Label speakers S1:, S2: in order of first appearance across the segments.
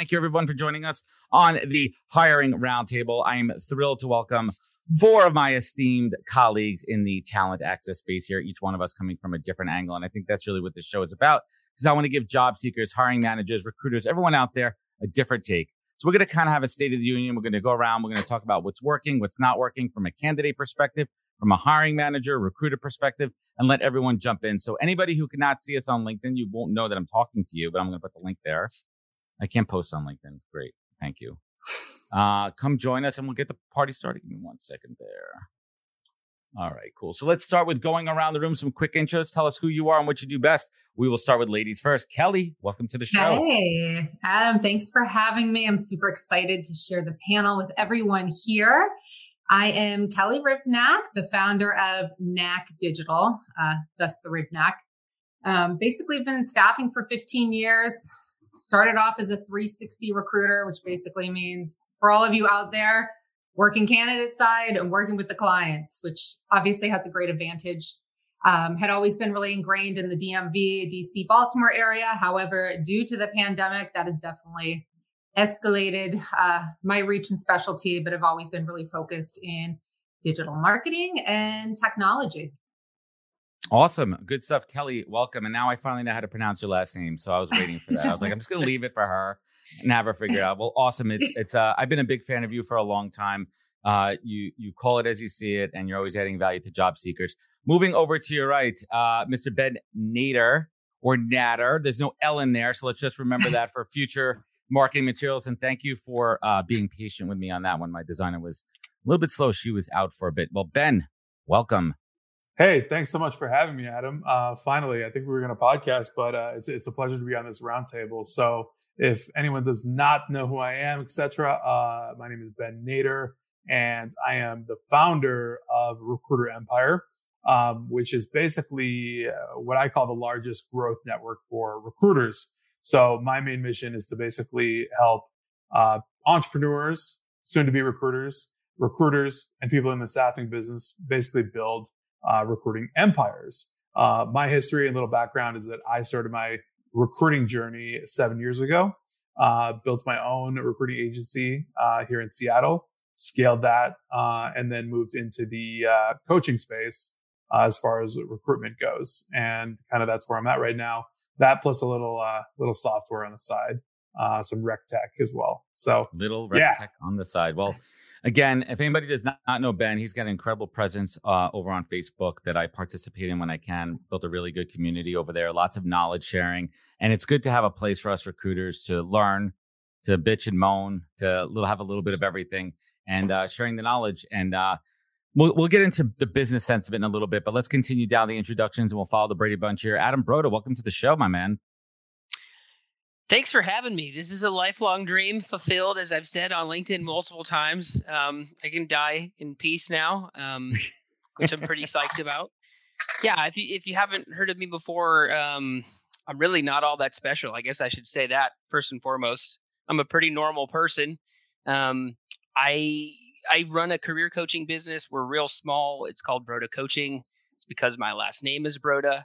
S1: Thank you, everyone, for joining us on the Hiring Roundtable. I am thrilled to welcome four of my esteemed colleagues in the talent access space here, each one of us coming from a different angle. And I think that's really what this show is about because I want to give job seekers, hiring managers, recruiters, everyone out there a different take. So we're going to kind of have a state of the union. We're going to go around. We're going to talk about what's working, what's not working from a candidate perspective, from a hiring manager, recruiter perspective, and let everyone jump in. So anybody who cannot see us on LinkedIn, you won't know that I'm talking to you, but I'm going to put the link there. I can't post on LinkedIn. Great. Thank you. Uh, come join us and we'll get the party started. Give me one second there. All right, cool. So let's start with going around the room, some quick intros. Tell us who you are and what you do best. We will start with ladies first. Kelli, welcome to the show.
S2: Hey, Adam, thanks for having me. I'm super excited to share the panel with everyone here. I am Kelli Hrivnak, the founder of Knak Digital, uh, thus the Hrivnak. Um, basically, I've been staffing for 15 years started off as a 360 recruiter, which basically means for all of you out there working candidate side and working with the clients, which obviously has a great advantage. Um, had always been really ingrained in the DMV, DC, Baltimore area. However, due to the pandemic, that has definitely escalated uh, my reach and specialty, but have always been really focused in digital marketing and technology.
S1: Awesome. Good stuff. Kelli, welcome. And now I finally know how to pronounce your last name. So I was waiting for that. I was like, I'm just going to leave it for her and have her figure it out. Well, awesome. It's, it's, uh, I've been a big fan of you for a long time. Uh, you, you call it as you see it, and you're always adding value to job seekers. Moving over to your right, uh, Mr. Ben Nader or Natter. There's no L in there. So let's just remember that for future marketing materials. And thank you for uh, being patient with me on that one. My designer was a little bit slow. She was out for a bit. Well, Ben, welcome.
S3: Hey, thanks so much for having me, Adam. Uh, finally, I think we were going to podcast, but uh, it's it's a pleasure to be on this roundtable. So, if anyone does not know who I am, etc., uh, my name is Ben Nader, and I am the founder of Recruiter Empire, um, which is basically uh, what I call the largest growth network for recruiters. So, my main mission is to basically help uh, entrepreneurs, soon to be recruiters, recruiters, and people in the staffing business basically build uh, recruiting empires. Uh, my history and little background is that I started my recruiting journey seven years ago. Uh, built my own recruiting agency uh, here in Seattle, scaled that, uh, and then moved into the uh, coaching space as far as recruitment goes. And kind of that's where I'm at right now. That plus a little little software on the side, some rec tech as well. So
S1: little rec yeah. tech on the side. Well. Again, if anybody does not, not know Ben, he's got an incredible presence uh, over on Facebook that I participate in when I can. Built a really good community over there, lots of knowledge sharing. And it's good to have a place for us recruiters to learn, to bitch and moan, to little have a little bit of everything and uh, sharing the knowledge. And uh, we'll, we'll get into the business sense of it in a little bit, but let's continue down the introductions and we'll follow the Brady Bunch here. Adam Broda, welcome to the show, my man.
S4: Thanks for having me. This is a lifelong dream fulfilled, as I've said on LinkedIn multiple times. Um, I can die in peace now, um, which I'm pretty psyched about. Yeah, if you if you haven't heard of me before, um, I'm really not all that special. I guess I should say that first and foremost. I'm a pretty normal person. Um, I I run a career coaching business. We're real small. It's called Broda Coaching. It's because my last name is Broda.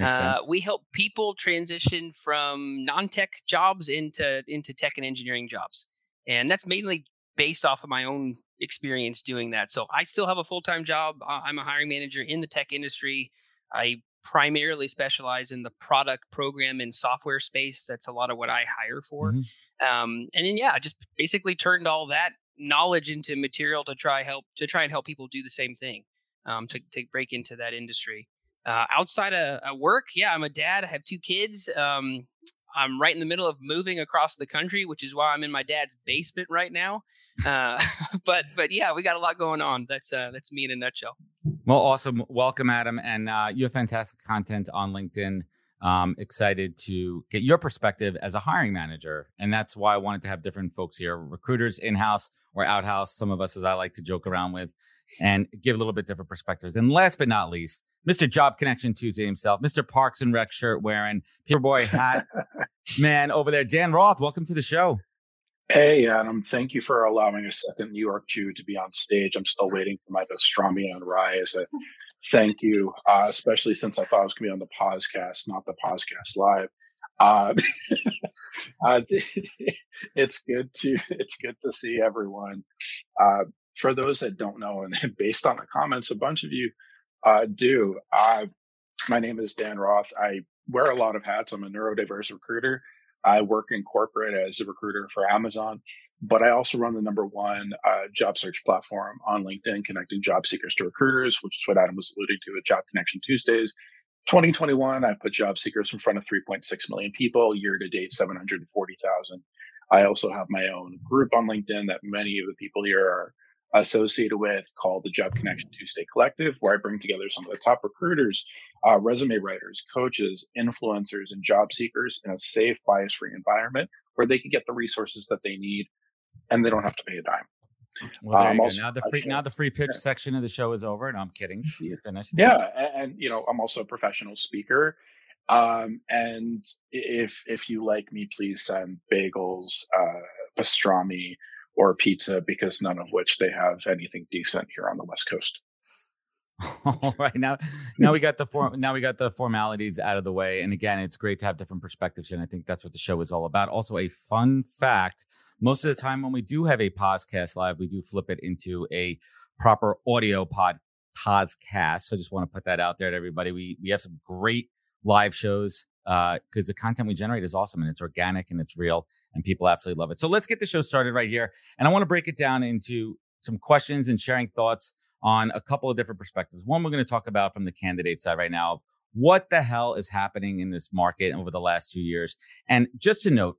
S4: Uh, we help people transition from non-tech jobs into into tech and engineering jobs, and that's mainly based off of my own experience doing that. So I still have a full-time job. I'm a hiring manager in the tech industry. I primarily specialize in the product program and software space. That's a lot of what I hire for. Mm-hmm. Um, and then yeah, I just basically turned all that knowledge into material to try help to try and help people do the same thing um, to, to break into that industry uh, outside of, of, work yeah i'm a dad i have two kids um, i'm right in the middle of moving across the country which is why i'm in my dad's basement right now uh, but but yeah we got a lot going on that's uh, that's me in a nutshell
S1: well awesome welcome adam and uh, you have fantastic content on linkedin um, excited to get your perspective as a hiring manager. And that's why I wanted to have different folks here recruiters in house or outhouse, some of us, as I like to joke around with, and give a little bit different perspectives. And last but not least, Mr. Job Connection Tuesday himself, Mr. Parks and Rec shirt wearing, Boy hat man over there, Dan Roth. Welcome to the show.
S5: Hey, Adam. Thank you for allowing a second New York Jew to be on stage. I'm still waiting for my pastrami on rye as a thank you, uh, especially since I thought I was going to be on the podcast, not the podcast live. Uh, uh, it's good to it's good to see everyone. Uh, for those that don't know, and based on the comments, a bunch of you uh, do. Uh, my name is Dan Roth. I wear a lot of hats. I'm a neurodiverse recruiter. I work in corporate as a recruiter for Amazon but I also run the number one uh, job search platform on LinkedIn, connecting job seekers to recruiters, which is what Adam was alluding to at Job Connection Tuesdays. 2021, I put job seekers in front of 3.6 million people, year to date, 740,000. I also have my own group on LinkedIn that many of the people here are associated with called the Job Connection Tuesday Collective, where I bring together some of the top recruiters, uh, resume writers, coaches, influencers, and job seekers in a safe, bias free environment where they can get the resources that they need and they don't have to pay a dime.
S1: Well, um, also, now the free now the free pitch yeah. section of the show is over. No, I'm kidding. You
S5: finish. Yeah, and, and, you know I'm also a professional speaker. Um, and if if you like me, please send bagels, uh, pastrami, or pizza because none of which they have anything decent here on the West Coast.
S1: All right now, now we got the form. Now we got the formalities out of the way, and again, it's great to have different perspectives, and I think that's what the show is all about. Also, a fun fact most of the time, when we do have a podcast live, we do flip it into a proper audio pod podcast. So just want to put that out there to everybody. We we have some great live shows because uh, the content we generate is awesome and it's organic and it's real and people absolutely love it. So let's get the show started right here. And I want to break it down into some questions and sharing thoughts on a couple of different perspectives. One, we're going to talk about from the candidate side right now. What the hell is happening in this market over the last two years? And just to note,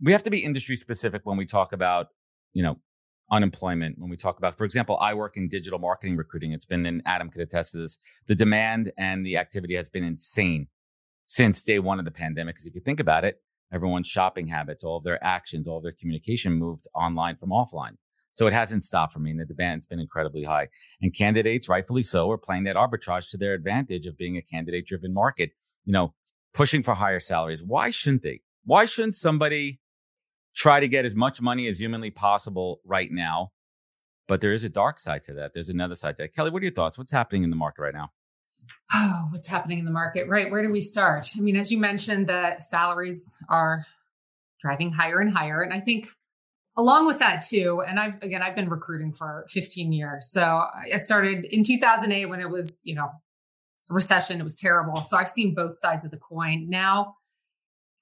S1: we have to be industry specific when we talk about, you know, unemployment. When we talk about, for example, I work in digital marketing recruiting. It's been, and Adam could attest to this, the demand and the activity has been insane since day one of the pandemic. Because if you think about it, everyone's shopping habits, all of their actions, all of their communication moved online from offline. So it hasn't stopped for me, and the demand's been incredibly high. And candidates, rightfully so, are playing that arbitrage to their advantage of being a candidate driven market, you know, pushing for higher salaries. Why shouldn't they? Why shouldn't somebody try to get as much money as humanly possible right now. But there is a dark side to that. There's another side to that. Kelli, what are your thoughts? What's happening in the market right now?
S2: Oh, what's happening in the market? Right. Where do we start? I mean, as you mentioned, the salaries are driving higher and higher. And I think along with that too, and I've again, I've been recruiting for 15 years. So I started in 2008 when it was, you know, recession, it was terrible. So I've seen both sides of the coin. Now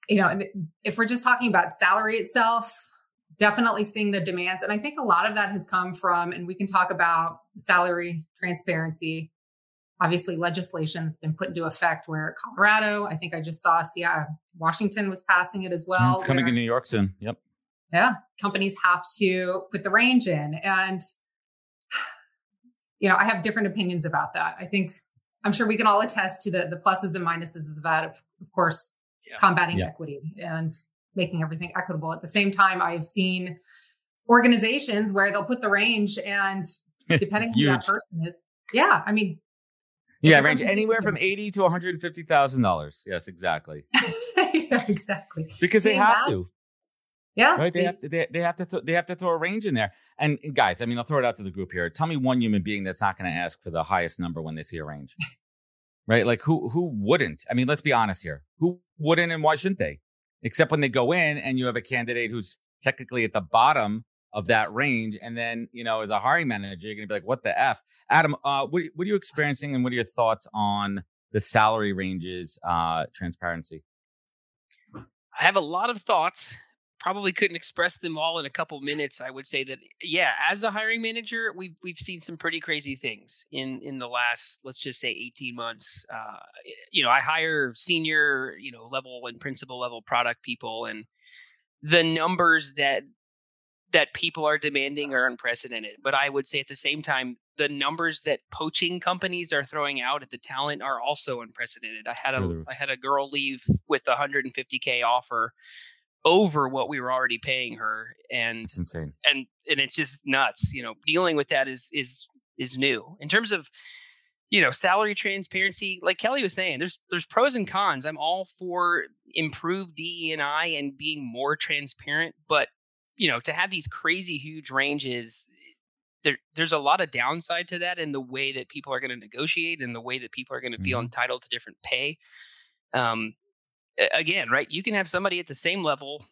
S2: you know, if we're just talking about salary itself, definitely seeing the demands. And I think a lot of that has come from, and we can talk about salary transparency. Obviously, legislation that's been put into effect where Colorado, I think I just saw, yeah, uh, Washington was passing it as mm-hmm. well.
S1: It's coming where, to New York soon. Yep.
S2: Yeah. Companies have to put the range in. And, you know, I have different opinions about that. I think I'm sure we can all attest to the, the pluses and minuses of that. Of, of course, yeah. combating yeah. equity and making everything equitable. At the same time, I've seen organizations where they'll put the range and depending on who that person is. Yeah. I mean,
S1: yeah, range anywhere from eighty to one hundred and fifty thousand dollars. Yes, exactly.
S2: yeah, exactly.
S1: Because they have that? to.
S2: Yeah,
S1: right. They, they have to. They, they have to. Th- they have to throw a range in there. And, and, guys, I mean, I'll throw it out to the group here. Tell me one human being that's not going to ask for the highest number when they see a range right? Like who who wouldn't? I mean, let's be honest here. Who wouldn't and why shouldn't they? Except when they go in and you have a candidate who's technically at the bottom of that range, and then you know, as a hiring manager, you're gonna be like, "What the f?" Adam, uh, what, what are you experiencing, and what are your thoughts on the salary ranges uh, transparency?
S4: I have a lot of thoughts. Probably couldn't express them all in a couple minutes. I would say that yeah, as a hiring manager, we've we've seen some pretty crazy things in in the last let's just say 18 months. Uh, you know, I hire senior, you know, level and principal level product people and the numbers that that people are demanding are unprecedented. But I would say at the same time, the numbers that poaching companies are throwing out at the talent are also unprecedented. I had a I had a girl leave with a 150k offer over what we were already paying her, and
S1: it's insane.
S4: And and it's just nuts. You know, dealing with that is is is new in terms of you know salary transparency like kelli was saying there's there's pros and cons i'm all for improved de and i and being more transparent but you know, to have these crazy huge ranges, there, there's a lot of downside to that in the way that people are going to negotiate and the way that people are going to feel mm-hmm. entitled to different pay. Um, again, right? You can have somebody at the same level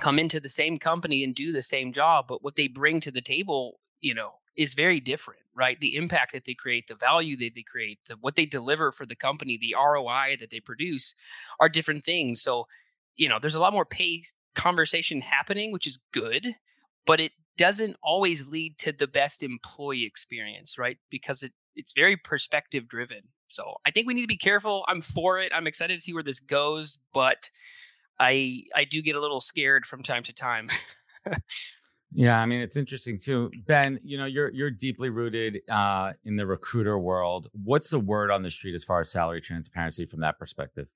S4: come into the same company and do the same job, but what they bring to the table, you know, is very different, right? The impact that they create, the value that they create, the, what they deliver for the company, the ROI that they produce are different things. So, you know, there's a lot more pay conversation happening, which is good, but it doesn't always lead to the best employee experience, right? Because it it's very perspective driven. So I think we need to be careful. I'm for it. I'm excited to see where this goes, but I I do get a little scared from time to time.
S1: yeah, I mean it's interesting too, Ben. You know you're you're deeply rooted uh, in the recruiter world. What's the word on the street as far as salary transparency from that perspective?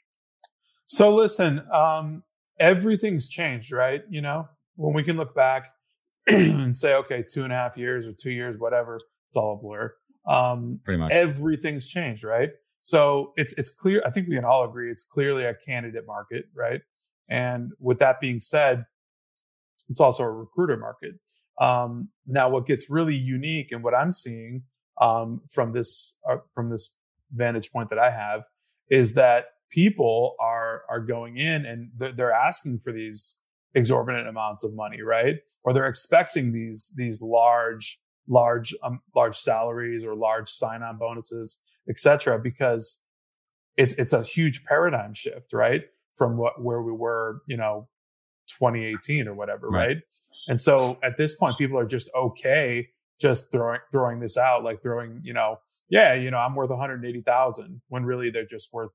S3: So listen, um, everything's changed, right? You know, when we can look back and say, okay, two and a half years or two years, whatever, it's all a blur. Um,
S1: Pretty much
S3: everything's changed, right? So it's it's clear. I think we can all agree it's clearly a candidate market, right? And with that being said, it's also a recruiter market. Um, now, what gets really unique and what I'm seeing um, from this uh, from this vantage point that I have is that people are are going in and they're asking for these exorbitant amounts of money, right? Or they're expecting these these large large um, large salaries or large sign-on bonuses, etc. Because it's it's a huge paradigm shift, right? From what where we were, you know, 2018 or whatever, right? right? And so at this point, people are just okay just throwing throwing this out, like throwing, you know, yeah, you know, I'm worth 180,000 when really they're just worth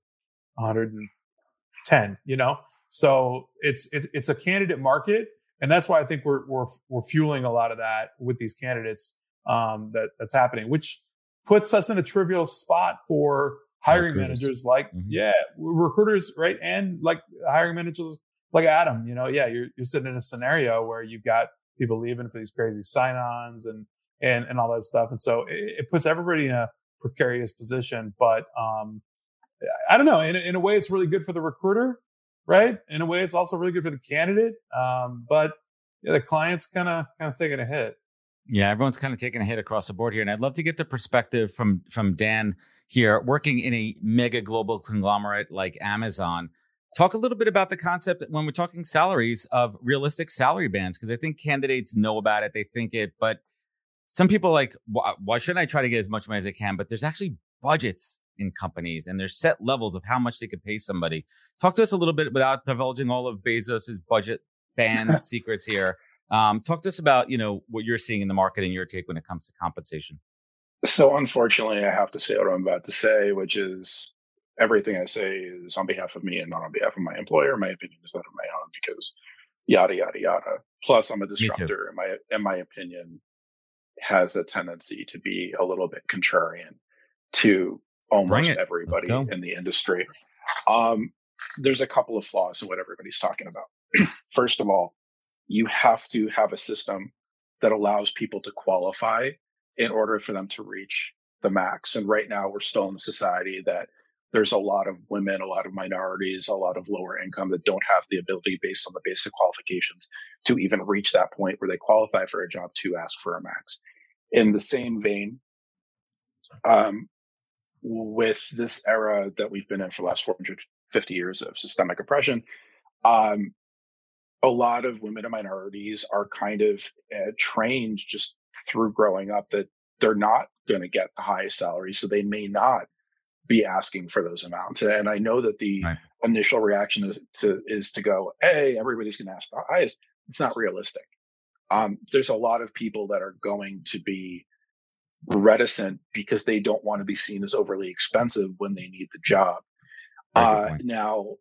S3: 110, you know? So it's, it, it's a candidate market. And that's why I think we're, we're, we're fueling a lot of that with these candidates, um, that that's happening, which puts us in a trivial spot for hiring recruiters. managers like, mm-hmm. yeah, recruiters, right? And like hiring managers like Adam, you know, yeah, you're, you're sitting in a scenario where you've got people leaving for these crazy sign-ons and, and, and all that stuff. And so it, it puts everybody in a precarious position. But, um, I don't know. In, in a way, it's really good for the recruiter, right? In a way, it's also really good for the candidate. Um, but yeah, the client's kind of kind of taking a hit.
S1: Yeah, everyone's kind of taking a hit across the board here, and I'd love to get the perspective from from Dan here, working in a mega global conglomerate like Amazon. Talk a little bit about the concept when we're talking salaries of realistic salary bands, because I think candidates know about it, they think it, but some people like, why, why shouldn't I try to get as much money as I can? But there's actually budgets in companies and there's set levels of how much they could pay somebody. Talk to us a little bit without divulging all of Bezos's budget band secrets here. Um, talk to us about, you know, what you're seeing in the market and your take when it comes to compensation.
S5: So unfortunately, I have to say what I'm about to say, which is everything I say is on behalf of me and not on behalf of my employer. My opinion is that of my own because yada yada yada. Plus, I'm a disruptor, and my in my opinion has a tendency to be a little bit contrarian to almost everybody in the industry. Um, there's a couple of flaws in what everybody's talking about. First of all, you have to have a system that allows people to qualify in order for them to reach the max. And right now, we're still in a society that there's a lot of women, a lot of minorities, a lot of lower income that don't have the ability, based on the basic qualifications, to even reach that point where they qualify for a job to ask for a max. In the same vein, um, with this era that we've been in for the last 450 years of systemic oppression, um, a lot of women and minorities are kind of uh, trained just through growing up that they're not going to get the highest salary, so they may not be asking for those amounts. And I know that the right. initial reaction is to is to go, hey, everybody's going to ask the highest. It's not realistic. Um, there's a lot of people that are going to be reticent because they don't want to be seen as overly expensive when they need the job. Uh, now,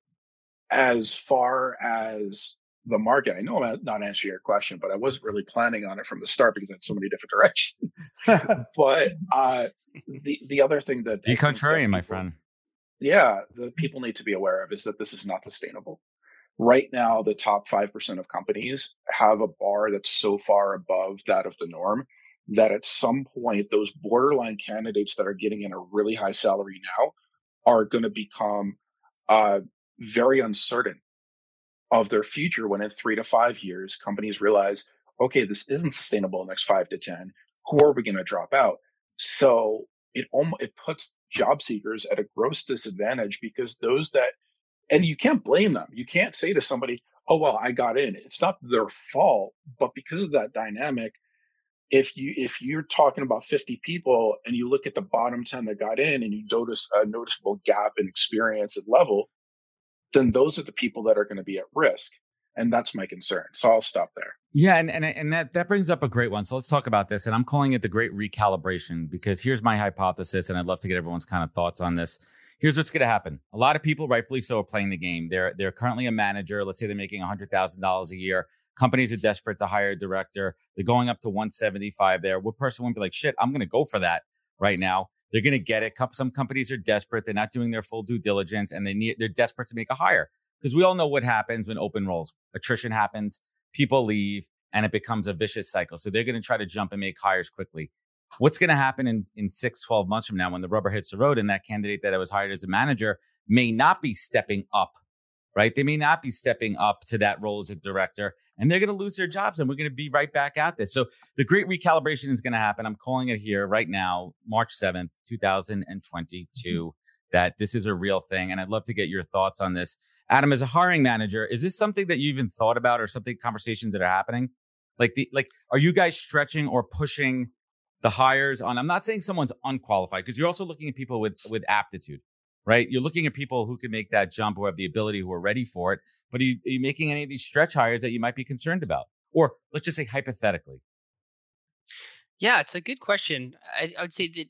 S5: as far as the market, I know I'm not answering your question, but I wasn't really planning on it from the start because I had so many different directions. but uh, the the other thing that
S1: be contrarian, people, my friend.
S5: Yeah, the people need to be aware of is that this is not sustainable. Right now, the top five percent of companies have a bar that's so far above that of the norm that at some point those borderline candidates that are getting in a really high salary now are going to become uh, very uncertain of their future when in three to five years companies realize okay this isn't sustainable next five to ten who are we going to drop out? So it almost it puts job seekers at a gross disadvantage because those that and you can't blame them. You can't say to somebody oh well i got in. It's not their fault but because of that dynamic if you if you're talking about 50 people and you look at the bottom 10 that got in and you notice a noticeable gap in experience and level then those are the people that are going to be at risk and that's my concern so i'll stop there
S1: yeah and, and and that that brings up a great one so let's talk about this and i'm calling it the great recalibration because here's my hypothesis and i'd love to get everyone's kind of thoughts on this here's what's going to happen a lot of people rightfully so are playing the game they're they're currently a manager let's say they're making $100000 a year companies are desperate to hire a director. They're going up to 175 there. What person wouldn't be like, shit, I'm going to go for that right now? They're going to get it. Some companies are desperate. They're not doing their full due diligence and they need, they're desperate to make a hire because we all know what happens when open roles. Attrition happens, people leave, and it becomes a vicious cycle. So they're going to try to jump and make hires quickly. What's going to happen in, in six, 12 months from now when the rubber hits the road and that candidate that I was hired as a manager may not be stepping up, right? They may not be stepping up to that role as a director and they're going to lose their jobs and we're going to be right back at this. So the great recalibration is going to happen. I'm calling it here right now, March 7th, 2022, mm-hmm. that this is a real thing. And I'd love to get your thoughts on this. Adam, as a hiring manager, is this something that you even thought about or something conversations that are happening? Like the like are you guys stretching or pushing the hires on? I'm not saying someone's unqualified because you're also looking at people with with aptitude right? You're looking at people who can make that jump, who have the ability, who are ready for it. But are you, are you making any of these stretch hires that you might be concerned about? Or let's just say hypothetically.
S4: Yeah, it's a good question. I, I would say that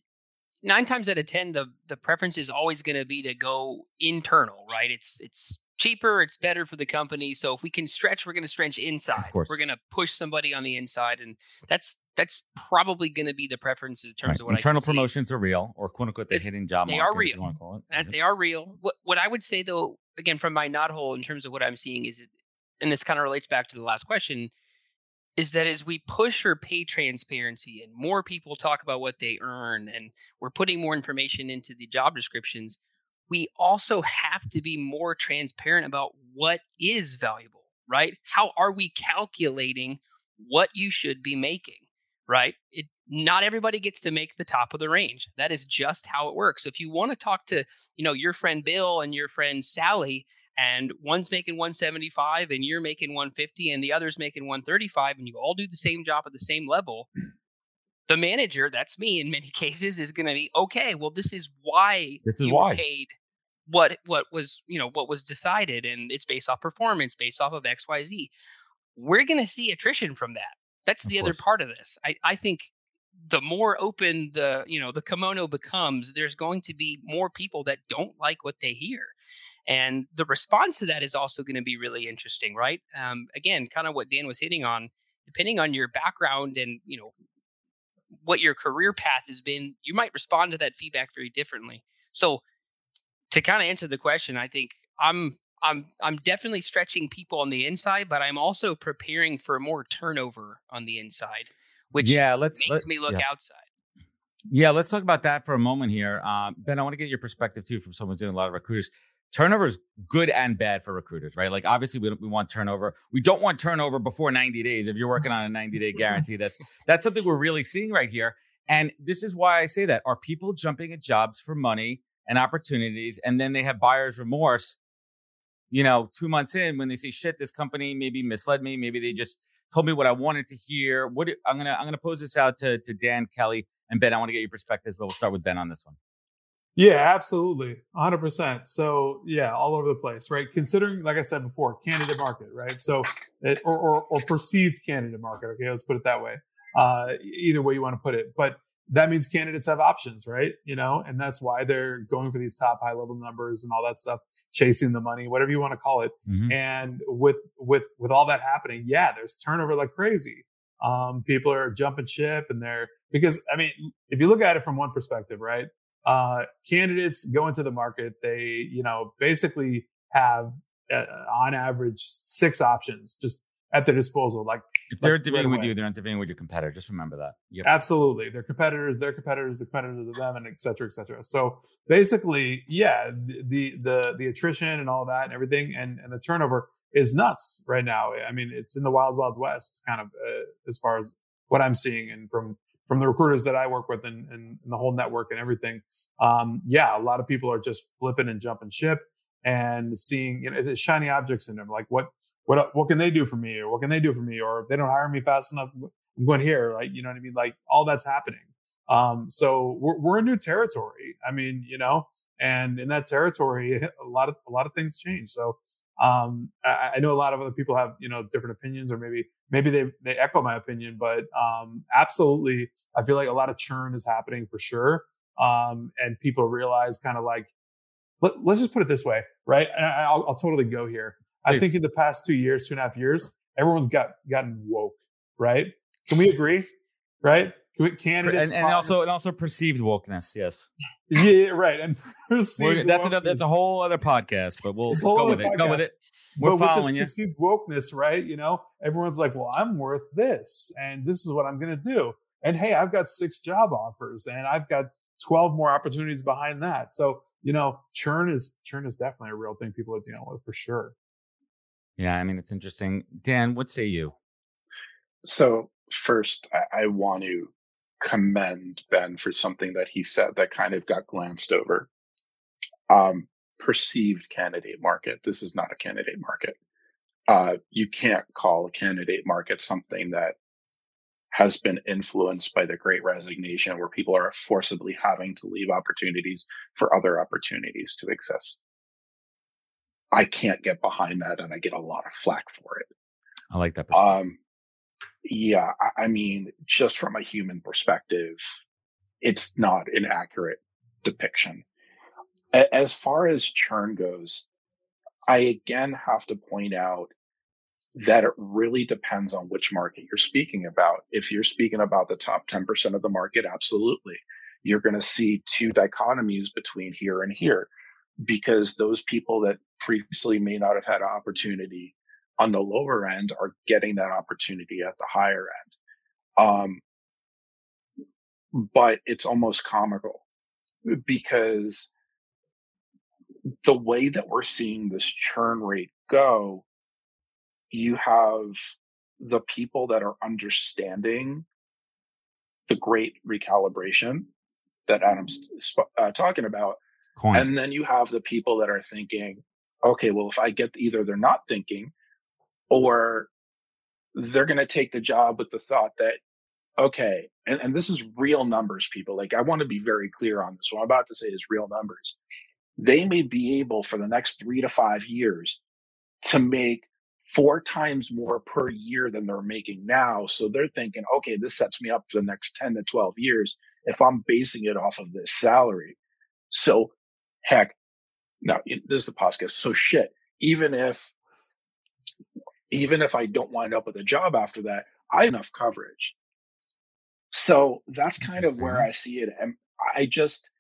S4: nine times out of ten, the the preference is always going to be to go internal, right? It's it's cheaper, it's better for the company. So if we can stretch, we're going to stretch inside. Of course. We're going to push somebody on the inside, and that's that's probably going to be the preference in terms right. of what I
S1: internal promotions are real, or quote unquote the it's, hidden job.
S4: They
S1: market,
S4: are real. That, they are real. What what I would say though, again from my knothole in terms of what I'm seeing is, and this kind of relates back to the last question, is that as we push for pay transparency and more people talk about what they earn, and we're putting more information into the job descriptions we also have to be more transparent about what is valuable, right? How are we calculating what you should be making, right? It, not everybody gets to make the top of the range. That is just how it works. So if you want to talk to, you know, your friend Bill and your friend Sally, and one's making 175 and you're making 150 and the other's making 135 and you all do the same job at the same level, the manager, that's me in many cases, is going to be okay. Well, this is why
S1: this is why
S4: paid what what was you know what was decided and it's based off performance based off of xyz we're going to see attrition from that. That's the other part of this. I, I think the more open the you know the kimono becomes there's going to be more people that don't like what they hear. And the response to that is also going to be really interesting right? Um, again kind of what dan was hitting on depending on your background and you know what your career path has been you might respond to that feedback very differently. So to kind of answer the question, I think I'm I'm I'm definitely stretching people on the inside, but I'm also preparing for more turnover on the inside, which yeah, let's makes let, me look
S1: yeah.
S4: outside.
S1: Yeah, let's talk about that for a moment here. Um, ben, I want to get your perspective too from someone doing a lot of recruiters. Turnover is good and bad for recruiters, right? Like obviously we, we want turnover. We don't want turnover before 90 days. If you're working on a 90 day guarantee, that's that's something we're really seeing right here. And this is why I say that. Are people jumping at jobs for money? And opportunities. And then they have buyer's remorse, you know, two months in when they say, shit, this company maybe misled me. Maybe they just told me what I wanted to hear. What I'm gonna I'm gonna pose this out to to Dan Kelli and Ben. I want to get your perspectives, but we'll start with Ben on this one.
S3: Yeah, absolutely. 100%. So, yeah, all over the place, right? Considering, like I said before, candidate market, right? So, it, or, or, or perceived candidate market. Okay, let's put it that way. Uh, either way you want to put it. But that means candidates have options, right? You know, and that's why they're going for these top high level numbers and all that stuff, chasing the money, whatever you want to call it. Mm-hmm. And with, with, with all that happening, yeah, there's turnover like crazy. Um, people are jumping ship and they're, because I mean, if you look at it from one perspective, right? Uh, candidates go into the market. They, you know, basically have uh, on average six options just at their disposal. Like
S1: if they're like, right with you, they're interviewing with your competitor. Just remember that.
S3: Yep. Absolutely. Their competitors, their competitors, the competitors of them, and et cetera, et cetera. So basically, yeah, the, the, the attrition and all that and everything and, and the turnover is nuts right now. I mean, it's in the wild, wild west kind of uh, as far as what I'm seeing and from from the recruiters that I work with and, and, and the whole network and everything. Um, yeah, a lot of people are just flipping and jumping ship and seeing, you know, it's shiny objects in them. Like what, what, what can they do for me? Or what can they do for me? Or if they don't hire me fast enough, I'm going here. Like, you know what I mean? Like all that's happening. Um, so we're, we're in new territory. I mean, you know, and in that territory, a lot of, a lot of things change. So um, I, I, know a lot of other people have, you know, different opinions or maybe, maybe they, they echo my opinion, but, um, absolutely. I feel like a lot of churn is happening for sure. Um, and people realize kind of like, let, us just put it this way, right? I, will totally go here. Please. I think in the past two years, two and a half years, everyone's got gotten woke, right? Can we agree? Right? candidates
S1: and, and also and also perceived wokeness. Yes.
S3: Yeah, right. And
S1: that's another that's a whole other podcast, but we'll, go with it. Go with it. We're but following
S3: you. Perceived wokeness, right? You know, everyone's like, "Well, I'm worth this, and this is what I'm going to do." And hey, I've got six job offers, and I've got twelve more opportunities behind that. So you know, churn is churn is definitely a real thing people are dealing with for sure.
S1: Yeah, I mean, it's interesting. Dan, what say you?
S5: So first, I, I want to commend Ben for something that he said that kind of got glanced over. Um, perceived candidate market. This is not a candidate market. Uh, you can't call a candidate market something that has been influenced by the great resignation where people are forcibly having to leave opportunities for other opportunities to exist. I can't get behind that and I get a lot of flack for it.
S1: I like that.
S5: Um, yeah, I, I mean, just from a human perspective, it's not an accurate depiction. A- as far as churn goes, I again have to point out that it really depends on which market you're speaking about. If you're speaking about the top 10% of the market, absolutely. You're going to see two dichotomies between here and here because those people that previously may not have had opportunity on the lower end are getting that opportunity at the higher end. Um, but it's almost comical because the way that we're seeing this churn rate go, you have the people that are understanding the great recalibration that Adam's uh, talking about. Coin. And then you have the people that are thinking, okay, well, if I get either they're not thinking or they're going to take the job with the thought that okay and, and this is real numbers people like i want to be very clear on this. What i'm about to say is real numbers. They may be able for the next three to five years to make four times more per year than they're making now. So they're thinking okay this sets me up for the next 10 to 12 years if i'm basing it off of this salary. So heck now this is the podcast so shit even if even if I don't wind up with a job after that, I have enough coverage. So that's kind of where I see it. And I just,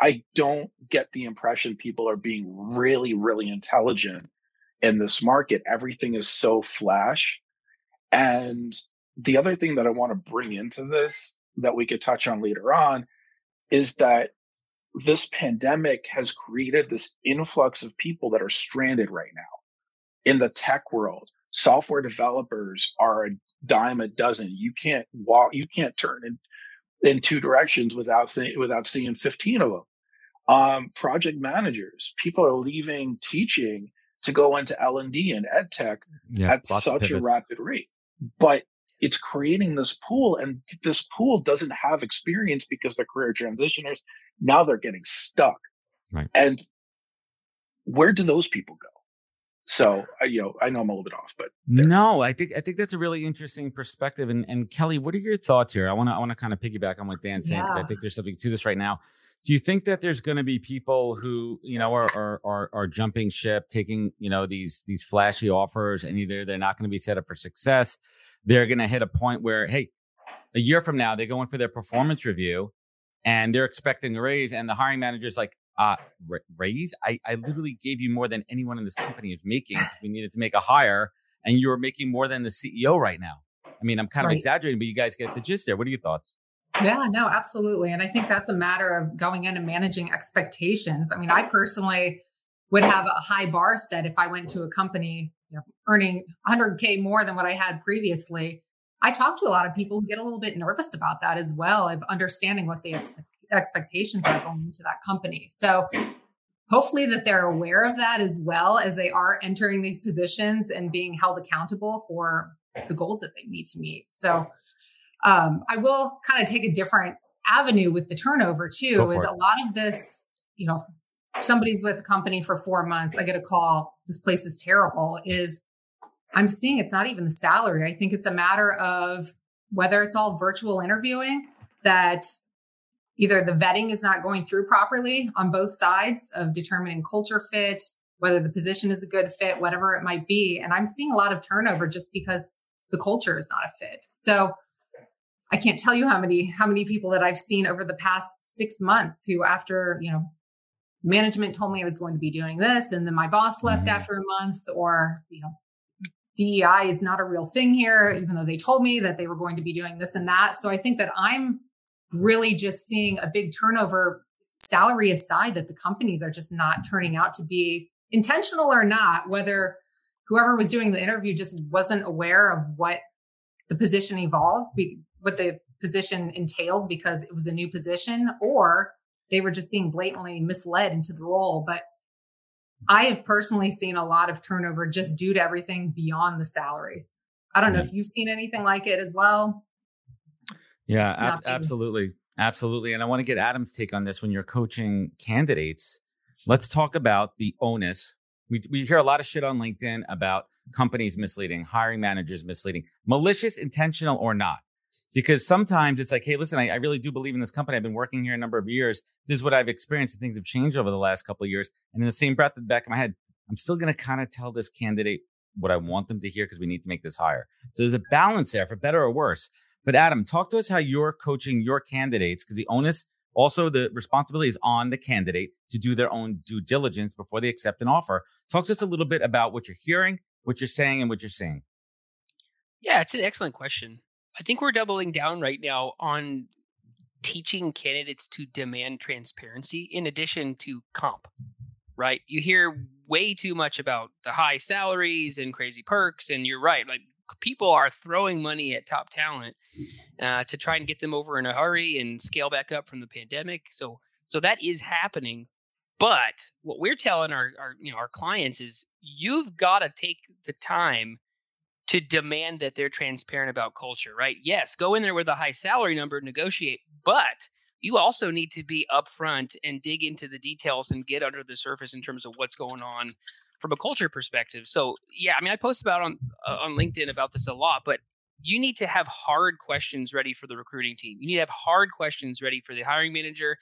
S5: I don't get the impression people are being really, really intelligent in this market. Everything is so flash. And the other thing that I want to bring into this that we could touch on later on is that this pandemic has created this influx of people that are stranded right now in the tech world software developers are a dime a dozen. You can't walk, you can't turn in, in two directions without th- without seeing 15 of them. Um, project managers, people are leaving teaching to go into L and D and ed tech yeah, at such a rapid rate. But it's creating this pool and this pool doesn't have experience because they're career transitioners. Now they're getting stuck.
S1: Right.
S5: And where do those people go? So uh, you know i know i'm a little bit off but
S1: there. no i think i think that's a really interesting perspective and and kelli what are your thoughts here? I want to i want to kind of piggyback on what dan's saying because yeah. i think there's something to this right now. Do you think that there's going to be people who you know are, are, are are jumping ship taking you know these these flashy offers and either they're not going to be set up for success they're going to hit a point where, hey, a year from now, they go in for their performance review and they're expecting a raise. And the hiring manager's like, uh, raise? I, I literally gave you more than anyone in this company is making. We needed to make a hire and you're making more than the CEO right now. I mean, I'm kind right. of exaggerating, but you guys get the gist there. What are your thoughts?
S2: Yeah, no, absolutely. And I think that's a matter of going in and managing expectations. I mean, I personally would have a high bar set if I went to a company you know, earning 100K more than what I had previously. I talk to a lot of people who get a little bit nervous about that as well, of understanding what the ex- expectations are going into that company. So hopefully that they're aware of that as well as they are entering these positions and being held accountable for the goals that they need to meet. So um, I will kind of take a different avenue with the turnover too, is a lot of this, you know, somebody's with a company for four months, I get a call, this place is terrible, is I'm seeing it's not even the salary. I think it's a matter of whether it's all virtual interviewing that either the vetting is not going through properly on both sides of determining culture fit, whether the position is a good fit, whatever it might be. And I'm seeing a lot of turnover just because the culture is not a fit. So I can't tell you how many how many people that I've seen over the past 6 months who after, you know, management told me I was going to be doing this, and then my boss left mm-hmm. after a month, or you know, DEI is not a real thing here, even though they told me that they were going to be doing this and that. So I think that I'm really just seeing a big turnover, salary aside, that the companies are just not turning out to be intentional or not, whether whoever was doing the interview just wasn't aware of what the position evolved, what the position entailed because it was a new position, or they were just being blatantly misled into the role. But I have personally seen a lot of turnover just due to everything beyond the salary. I don't know mm. if you've seen anything like it as well.
S1: Yeah, ab- absolutely. Absolutely. And I want to get Adam's take on this when you're coaching candidates. Let's talk about the onus. We, we hear a lot of shit on LinkedIn about companies misleading, hiring managers misleading, malicious, intentional, or not because sometimes it's like, hey, listen, I, I, really do believe in this company. I've been working here a number of years. This is what I've experienced, and things have changed over the last couple of years. And in the same breath, at the back of my head, I'm still going to kind of tell this candidate what I want them to hear because we need to make this higher. So there's a balance there, for better or worse. But Adam, talk to us how you're coaching your candidates because the onus, also the responsibility is on the candidate to do their own due diligence before they accept an offer. Talk to us a little bit about what you're hearing, what you're saying, and what you're seeing.
S4: Yeah, it's an excellent question. I think we're doubling down right now on teaching candidates to demand transparency in addition to comp, right? You hear way too much about the high salaries and crazy perks. And you're right. Like people are throwing money at top talent uh, to try and get them over in a hurry and scale back up from the pandemic. So, so that is happening. But what we're telling our, our you know our clients is you've got to take the time to demand that they're transparent about culture, right? Yes, go in there with a high salary number, and negotiate, but you also need to be upfront and dig into the details and get under the surface in terms of what's going on from a culture perspective. So, yeah, I mean, I post about on uh, on LinkedIn about this a lot, but you need to have hard questions ready for the recruiting team. You need to have hard questions ready for the hiring manager.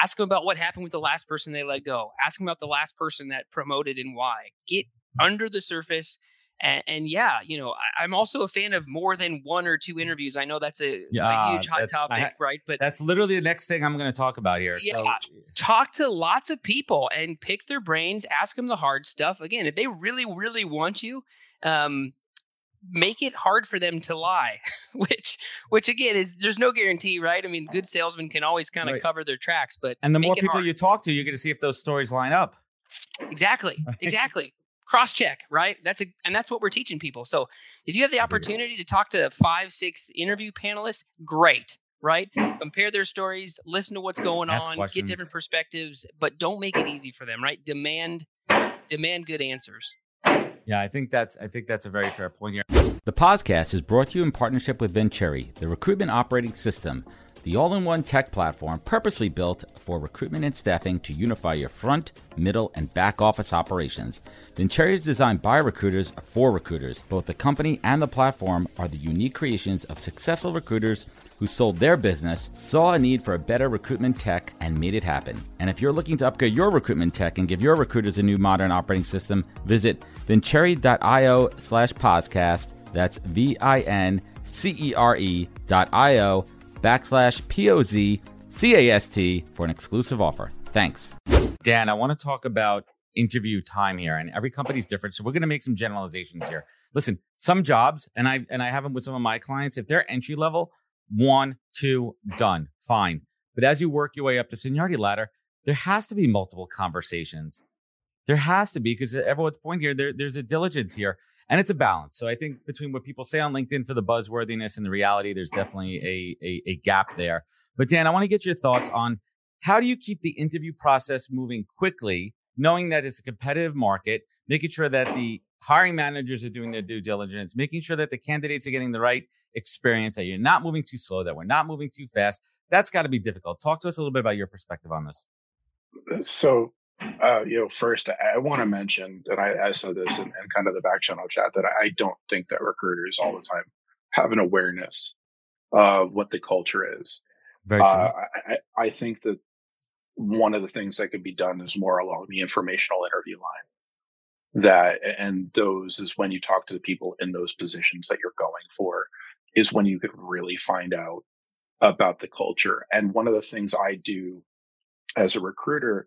S4: Ask them about what happened with the last person they let go. Ask them about the last person that promoted and why. Get under the surface and, and, yeah, you know, I, am also a fan of more than one or two interviews. I know that's a, yeah, a huge hot topic, I, right?
S1: But that's literally the next thing I'm going to talk about here. Yeah, so.
S4: talk to lots of people and pick their brains. Ask them the hard stuff. Again, if they really, really want you, um, make it hard for them to lie which which again is there's no guarantee right i mean good salesmen can always kind of right. cover their tracks but
S1: and the more people hard. you talk to you're going to see if those stories line up
S4: exactly exactly cross check right? That's a and that's what we're teaching people. So if you have the opportunity to talk to five six interview panelists great right? Compare their stories listen to what's going Ask on questions. get different perspectives but don't make it easy for them right? Demand demand good answers.
S1: Yeah, I think that's I think that's a very fair point here.
S6: The podcast is brought to you in partnership with Vincere, the recruitment operating system the all in one tech platform purposely built for recruitment and staffing to unify your front, middle, and back office operations. Vincere is designed by recruiters for recruiters. Both the company and the platform are the unique creations of successful recruiters who sold their business, saw a need for a better recruitment tech, and made it happen. And if you're looking to upgrade your recruitment tech and give your recruiters a new modern operating system, visit vincere.io slash podcast. That's V I N C E R E dot I O backslash P-O-Z-C-A-S-T for an exclusive offer. Thanks.
S1: Dan, I want to talk about interview time here and every company's different. So we're going to make some generalizations here. Listen, some jobs, and I and I have them with some of my clients, if they're entry level, one, two, done, fine. But as you work your way up the seniority ladder, there has to be multiple conversations. There has to be because everyone's point here, there, there's a diligence here and it's a balance. So I think between what people say on LinkedIn for the buzzworthiness and the reality, there's definitely a, a, a gap there. But Dan, I want to get your thoughts on how do you keep the interview process moving quickly, knowing that it's a competitive market, making sure that the hiring managers are doing their due diligence, making sure that the candidates are getting the right experience, that you're not moving too slow, that we're not moving too fast. That's got to be difficult. Talk to us a little bit about your perspective on this.
S5: So uh, you know, first, I, I want to mention that I, I said this in, in, kind of the back channel chat that I, I don't think that recruiters all the time have an awareness of what the culture is. Very. Uh, I, I think that one of the things that could be done is more along the informational interview line. That and those is when you talk to the people in those positions that you're going for, is when you could really find out about the culture. And one of the things I do as a recruiter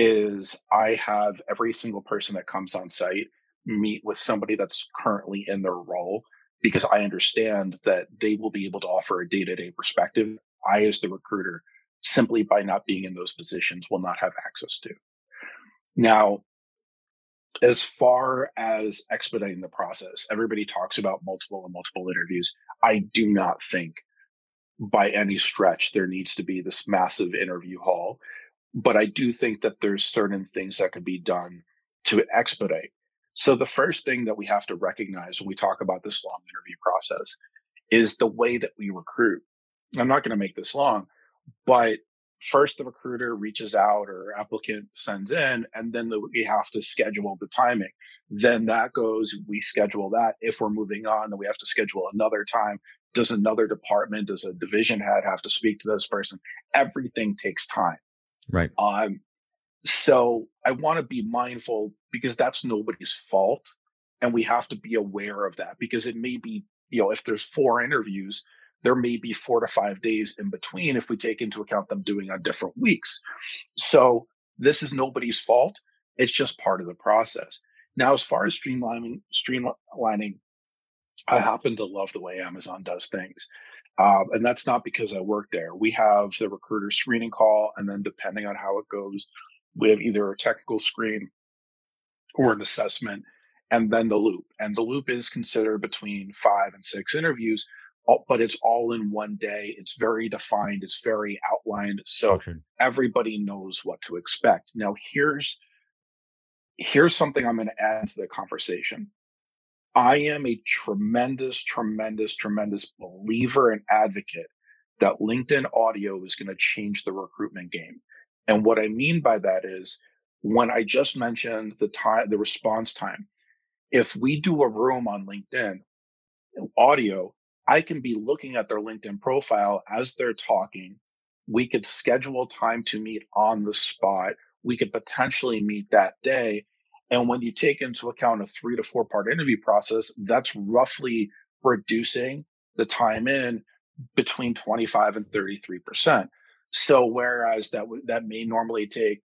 S5: is I have every single person that comes on site meet with somebody that's currently in their role because I understand that they will be able to offer a day to day perspective. I, as the recruiter, simply by not being in those positions, will not have access to. Now, as far as expediting the process, everybody talks about multiple and multiple interviews. I do not think by any stretch there needs to be this massive interview hall but I do think that there's certain things that could be done to expedite. So the first thing that we have to recognize when we talk about this long interview process is the way that we recruit. I'm not going to make this long, but first the recruiter reaches out or applicant sends in and then the, we have to schedule the timing. Then that goes we schedule that. If we're moving on then we have to schedule another time. Does another department does a division head have to speak to this person? Everything takes time
S1: Right.
S5: Um, so I want to be mindful because that's nobody's fault. And we have to be aware of that because it may be, you know, if there's four interviews, there may be four to five days in between if we take into account them doing on different weeks. So this is nobody's fault. It's just part of the process. Now, as far as streamlining, streamlining, I happen to love the way Amazon does things. Um, and that's not because I work there. We have the recruiter screening call, and then depending on how it goes, we have either a technical screen or an assessment, and then the loop. And the loop is considered between five and six interviews, but it's all in one day. It's very defined. It's very outlined, so everybody knows what to expect. Now, here's here's something I'm going to add to the conversation. I am a tremendous, tremendous, tremendous believer and advocate that LinkedIn audio is going to change the recruitment game. And what I mean by that is when I just mentioned the time, the response time, if we do a room on LinkedIn audio, I can be looking at their LinkedIn profile as they're talking. We could schedule time to meet on the spot. We could potentially meet that day and when you take into account a three to four part interview process, that's roughly reducing the time in between 25 and 33%. So whereas that w- that may normally take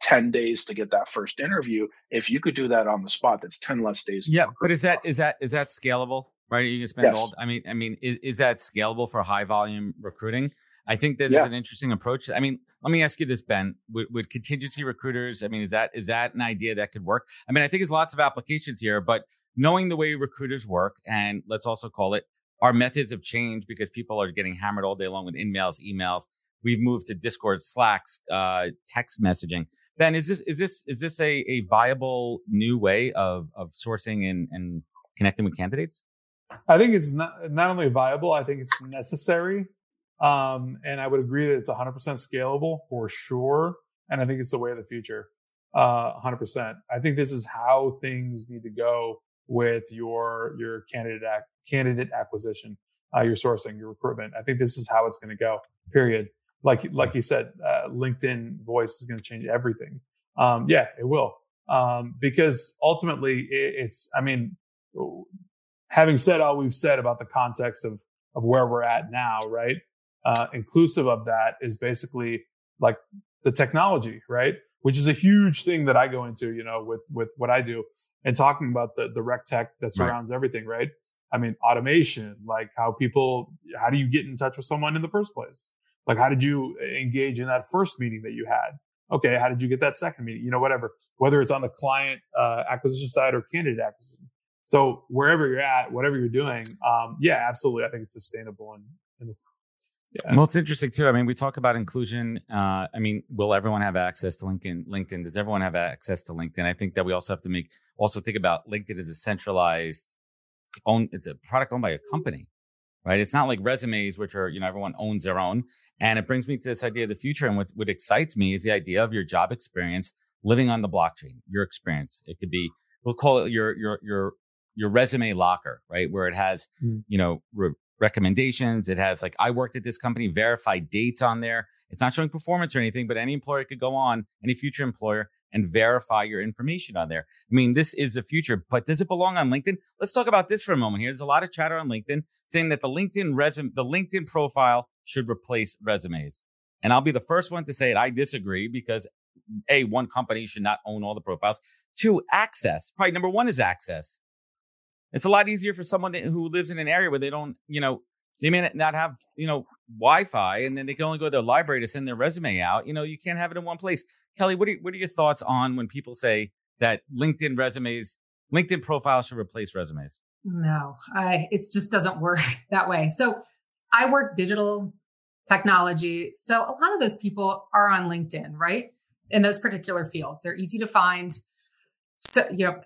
S5: 10 days to get that first interview, if you could do that on the spot, that's 10 less days.
S1: Yeah, but is that is that is that scalable? Right? You can spend yes. all I mean, I mean, is, is that scalable for high volume recruiting? I think that yeah. is an interesting approach. I mean, let me ask you this, Ben. Would, would, contingency recruiters? I mean, is that is that an idea that could work? I mean, I think there's lots of applications here, but knowing the way recruiters work, and let's also call it our methods have changed because people are getting hammered all day long with emails, emails. We've moved to Discord, Slacks, uh, text messaging. Ben, is this is this is this a, a viable new way of of sourcing and, and connecting with candidates?
S3: I think it's not not only viable, I think it's necessary. Um, and I would agree that it's 100% scalable for sure. And I think it's the way of the future. Uh, 100%. I think this is how things need to go with your your candidate ac- candidate acquisition, uh, your sourcing, your recruitment. I think this is how it's going to go. Period. Like like you said, uh, LinkedIn Voice is going to change everything. Um, yeah, it will. Um, because ultimately, it, it's. I mean, having said all we've said about the context of of where we're at now, right? Uh, inclusive of that is basically like the technology, right? Which is a huge thing that I go into, you know, with with what I do and talking about the the rec tech that surrounds right. everything, right? I mean, automation, like how people, how do you get in touch with someone in the first place? Like, how did you engage in that first meeting that you had? Okay, how did you get that second meeting? You know, whatever, whether it's on the client uh, acquisition side or candidate acquisition. So wherever you're at, whatever you're doing, um, yeah, absolutely, I think it's sustainable and, and
S1: yeah. Well, it's interesting too. I mean, we talk about inclusion. Uh, I mean, will everyone have access to LinkedIn? LinkedIn does everyone have access to LinkedIn? I think that we also have to make also think about LinkedIn as a centralized own. It's a product owned by a company, right? It's not like resumes, which are you know everyone owns their own. And it brings me to this idea of the future. And what what excites me is the idea of your job experience living on the blockchain. Your experience. It could be we'll call it your your your your resume locker, right? Where it has, mm. you know, re- recommendations. It has like, I worked at this company, verified dates on there. It's not showing performance or anything, but any employer could go on, any future employer, and verify your information on there. I mean, this is the future, but does it belong on LinkedIn? Let's talk about this for a moment here. There's a lot of chatter on LinkedIn saying that the LinkedIn resume, the LinkedIn profile should replace resumes. And I'll be the first one to say it. I disagree because a one company should not own all the profiles. Two, access. Probably number one is access. It's a lot easier for someone who lives in an area where they don't, you know, they may not have, you know, Wi-Fi, and then they can only go to their library to send their resume out. You know, you can't have it in one place. Kelli, what are what are your thoughts on when people say that LinkedIn resumes, LinkedIn profiles should replace resumes?
S2: No, I, it just doesn't work that way. So I work digital technology. So a lot of those people are on LinkedIn, right? In those particular fields, they're easy to find. So, you know,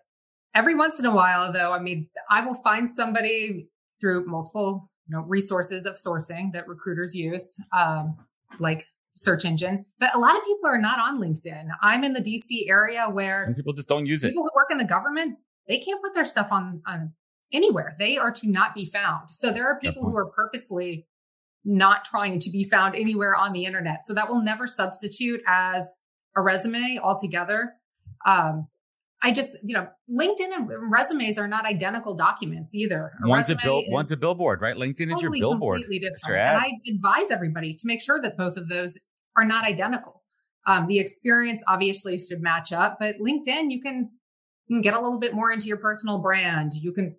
S2: Every once in a while, though, I mean, I will find somebody through multiple you know, resources of sourcing that recruiters use, um, like search engine. But a lot of people are not on LinkedIn. I'm in the DC area where
S1: some people just don't use
S2: people it. People who work in the government, they can't put their stuff on on anywhere. They are to not be found. So there are people who are purposely not trying to be found anywhere on the internet. So that will never substitute as a resume altogether. Um, I just, you know, LinkedIn and resumes are not identical documents either.
S1: A one's a bill, one's a billboard, right? LinkedIn is your billboard.
S2: Completely different. And I advise everybody to make sure that both of those are not identical. Um, the experience obviously should match up, but LinkedIn, you can, you can get a little bit more into your personal brand. You can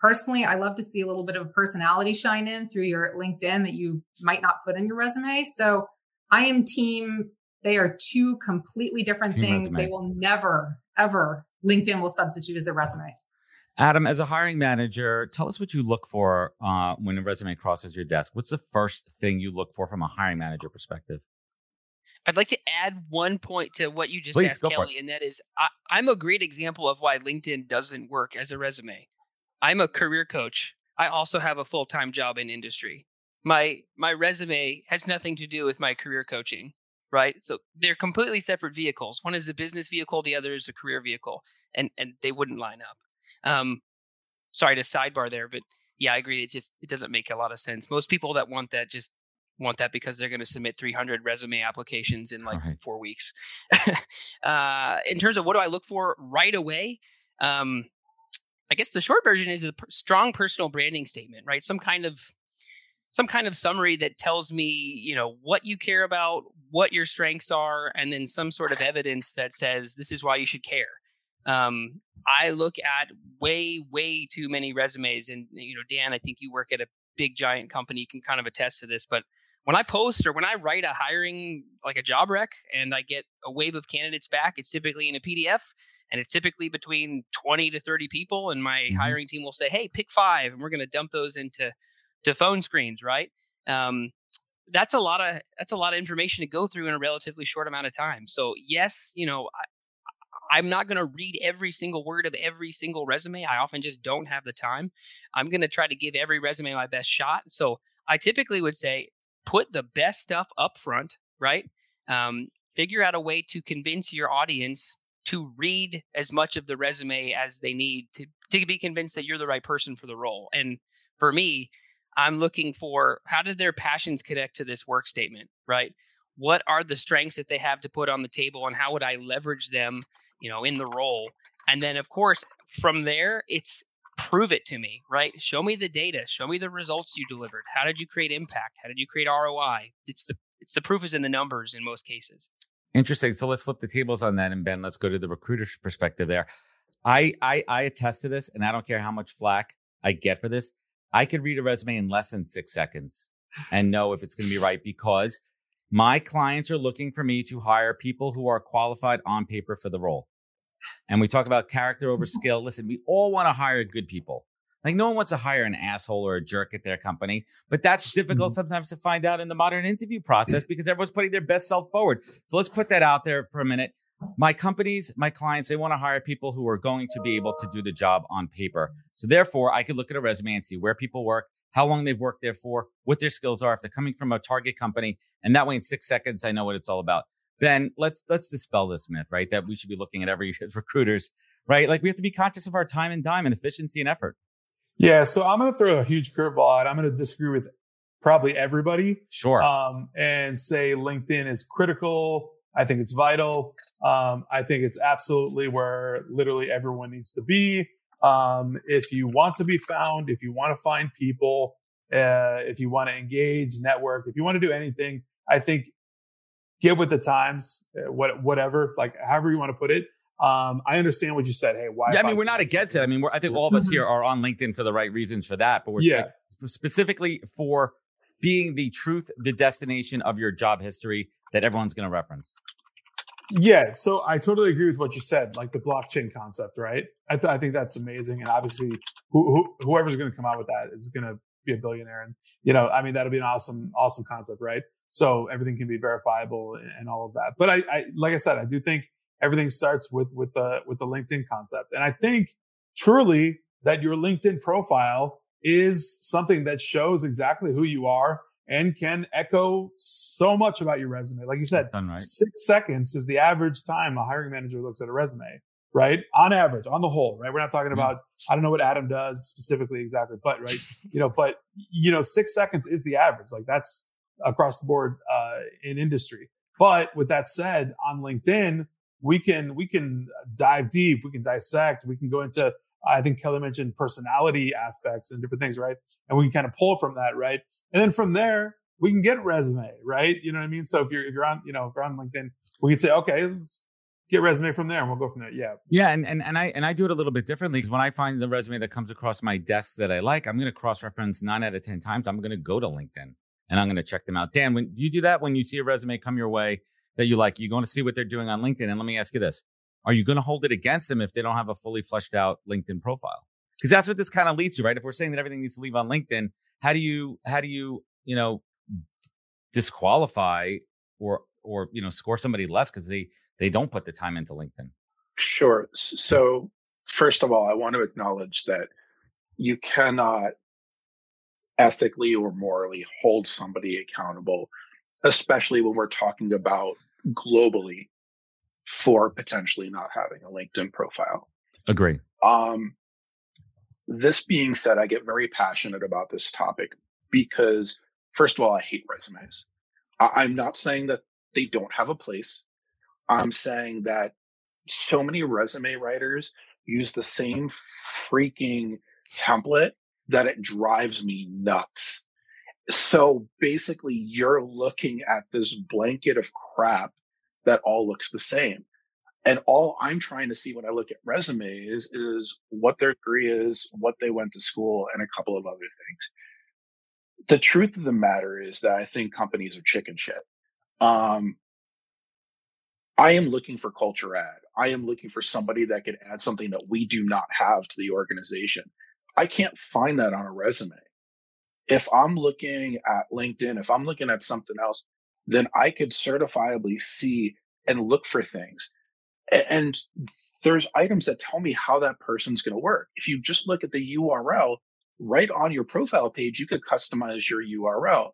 S2: personally, I love to see a little bit of personality shine in through your LinkedIn that you might not put in your resume. So I am team. They are two completely different team things. Resume. They will never ever LinkedIn will substitute as a resume.
S1: Adam, as a hiring manager, tell us what you look for uh, when a resume crosses your desk. What's the first thing you look for from a hiring manager perspective?
S4: I'd like to add one point to what you just Please, asked, Kelli, and that is I, I'm a great example of why LinkedIn doesn't work as a resume. I'm a career coach. I also have a full time job in industry. My my resume has nothing to do with my career coaching right? So they're completely separate vehicles. One is a business vehicle, the other is a career vehicle, and and they wouldn't line up. Um, sorry to sidebar there, but yeah, I agree. It just it doesn't make a lot of sense. Most people that want that just want that because they're going to submit 300 resume applications in like right. four weeks. uh, in terms of what do I look for right away? Um, I guess the short version is a strong personal branding statement, right? Some kind of some kind of summary that tells me, you know, what you care about, what your strengths are, and then some sort of evidence that says this is why you should care. Um, I look at way, way too many resumes, and you know, Dan, I think you work at a big giant company, you can kind of attest to this, but when I post or when I write a hiring like a job rec and I get a wave of candidates back, it's typically in a PDF and it's typically between 20 to 30 people and my mm-hmm. hiring team will say, "Hey, pick 5 and we're going to dump those into to phone screens, right? Um, that's a lot of that's a lot of information to go through in a relatively short amount of time. So yes, you know, I, I'm not going to read every single word of every single resume. I often just don't have the time. I'm going to try to give every resume my best shot. So I typically would say put the best stuff up front, right? Um, figure out a way to convince your audience to read as much of the resume as they need to to be convinced that you're the right person for the role. And for me, I'm looking for how did their passions connect to this work statement, right? What are the strengths that they have to put on the table and how would I leverage them, you know, in the role? And then of course, from there, it's prove it to me, right? Show me the data, show me the results you delivered. How did you create impact? How did you create ROI? It's the it's the proof is in the numbers in most cases.
S1: Interesting. So let's flip the tables on that and Ben, let's go to the recruiter's perspective there. I I I attest to this and I don't care how much flack I get for this. I could read a resume in less than six seconds and know if it's going to be right because my clients are looking for me to hire people who are qualified on paper for the role. And we talk about character over skill. Listen, we all want to hire good people. Like no one wants to hire an asshole or a jerk at their company, but that's difficult mm-hmm. sometimes to find out in the modern interview process because everyone's putting their best self forward. So let's put that out there for a minute my companies, my clients, they want to hire people who are going to be able to do the job on paper. So therefore, I could look at a resume and see where people work, how long they've worked there for, what their skills are, if they're coming from a target company, and that way in six seconds I know what it's all about. Ben, let's let's dispel this myth, right? That we should be looking at every recruiters, right? Like we have to be conscious of our time and dime and efficiency and effort.
S3: Yeah, so I'm going to throw a huge curveball out. I'm going to disagree with probably everybody.
S1: Sure.
S3: Um, and say LinkedIn is critical I think it's vital. Um, I think it's absolutely where literally everyone needs to be. Um, if you want to be found, if you want to find people, uh, if you want to engage, network, if you want to do anything, I think get with the times, uh, what, whatever, like however you want to put it. Um, I understand what you said. Hey, why?
S1: Yeah, I mean, we're not against it. I mean, I think all of us here are on LinkedIn for the right reasons for that, but we're yeah. specifically for being the truth, the destination of your job history that everyone's going to reference.
S3: Yeah, so I totally agree with what you said, like the blockchain concept, right? I, th- I think that's amazing, and obviously, who, who, whoever's going to come out with that is going to be a billionaire, and you know, I mean, that'll be an awesome, awesome concept, right? So everything can be verifiable and, and all of that. But I, I, like I said, I do think everything starts with with the with the LinkedIn concept, and I think truly that your LinkedIn profile is something that shows exactly who you are and can echo so much about your resume. Like you said, right. six seconds is the average time a hiring manager looks at a resume, right? On average, on the whole, right? We're not talking mm-hmm. about, I don't know what Adam does specifically exactly, but right, you know, but you know, six seconds is the average. Like that's across the board, uh, in industry. But with that said, on LinkedIn, we can, we can dive deep. We can dissect. We can go into I think Kelli mentioned personality aspects and different things, right? And we can kind of pull from that, right? And then from there, we can get resume, right? You know what I mean? So if you're if you're on, you know, if you're on LinkedIn, we can say, okay, let's get resume from there and we'll go from there. Yeah.
S1: Yeah. And and, and I and I do it a little bit differently because when I find the resume that comes across my desk that I like, I'm gonna cross-reference nine out of ten times. I'm gonna go to LinkedIn and I'm gonna check them out. Dan, when do you do that when you see a resume come your way that you like, you're to see what they're doing on LinkedIn? And let me ask you this are you going to hold it against them if they don't have a fully fleshed out LinkedIn profile? Because that's what this kind of leads to, right? If we're saying that everything needs to leave on LinkedIn, how do you how do you you know disqualify or or you know score somebody less because they they don't put the time into LinkedIn?
S5: Sure. So first of all, I want to acknowledge that you cannot ethically or morally hold somebody accountable, especially when we're talking about globally for potentially not having a LinkedIn profile.
S1: Agree.
S5: Um, this being said, I get very passionate about this topic because, first of all, I hate resumes. I- I'm not saying that they don't have a place. I'm saying that so many resume writers use the same freaking template that it drives me nuts. So basically, you're looking at this blanket of crap that all looks the same. And all I'm trying to see when I look at resumes is what their degree is, what they went to school, and a couple of other things. The truth of the matter is that I think companies are chicken shit. Um, I am looking for culture add. I am looking for somebody that can add something that we do not have to the organization. I can't find that on a resume. If I'm looking at LinkedIn, if I'm looking at something else, then I could certifiably see and look for things. And there's items that tell me how that person's going to work. If you just look at the URL right on your profile page, you could customize your URL.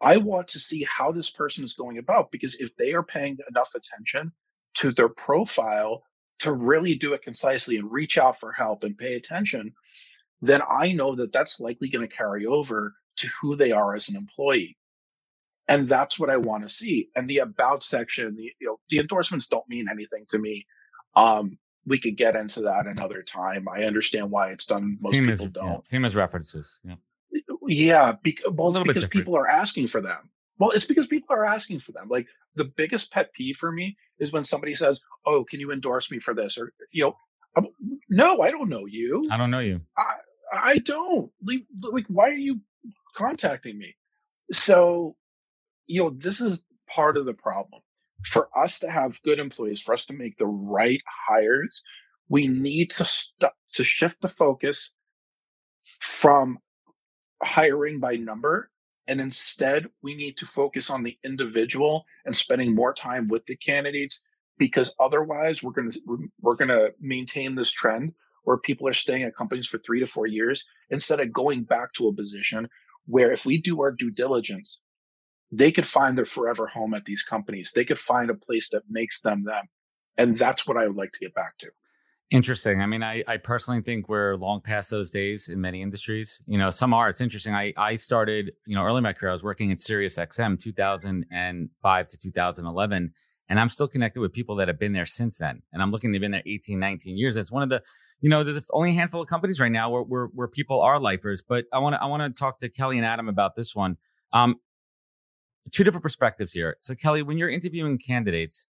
S5: I want to see how this person is going about because if they are paying enough attention to their profile to really do it concisely and reach out for help and pay attention, then I know that that's likely going to carry over to who they are as an employee. And that's what I want to see. And the about section, the, you know, the endorsements don't mean anything to me. Um, we could get into that another time. I understand why it's done. Most
S1: same
S5: people
S1: as,
S5: don't.
S1: Yeah, same as references. Yeah.
S5: Yeah, because, well, it's because people are asking for them. Well, it's because people are asking for them. Like the biggest pet peeve for me is when somebody says, "Oh, can you endorse me for this?" Or you know, I'm, no, I don't know you.
S1: I don't know you.
S5: I I don't. Like, like, why are you contacting me? So, you know, this is part of the problem. For us to have good employees, for us to make the right hires, we need to st- to shift the focus from hiring by number and instead we need to focus on the individual and spending more time with the candidates because otherwise we're going to we're going to maintain this trend where people are staying at companies for 3 to 4 years instead of going back to a position where if we do our due diligence they could find their forever home at these companies they could find a place that makes them them and that's what I would like to get back to
S1: Interesting. I mean, I, I personally think we're long past those days in many industries. You know, some are. It's interesting. I, I started, you know, early in my career, I was working at Sirius XM 2005 to 2011, and I'm still connected with people that have been there since then. And I'm looking, they've been there 18, 19 years. It's one of the, you know, there's only a handful of companies right now where, where, where people are lifers. But I want to, I want to talk to Kelli and Adam about this one. Um, two different perspectives here. So, Kelli, when you're interviewing candidates,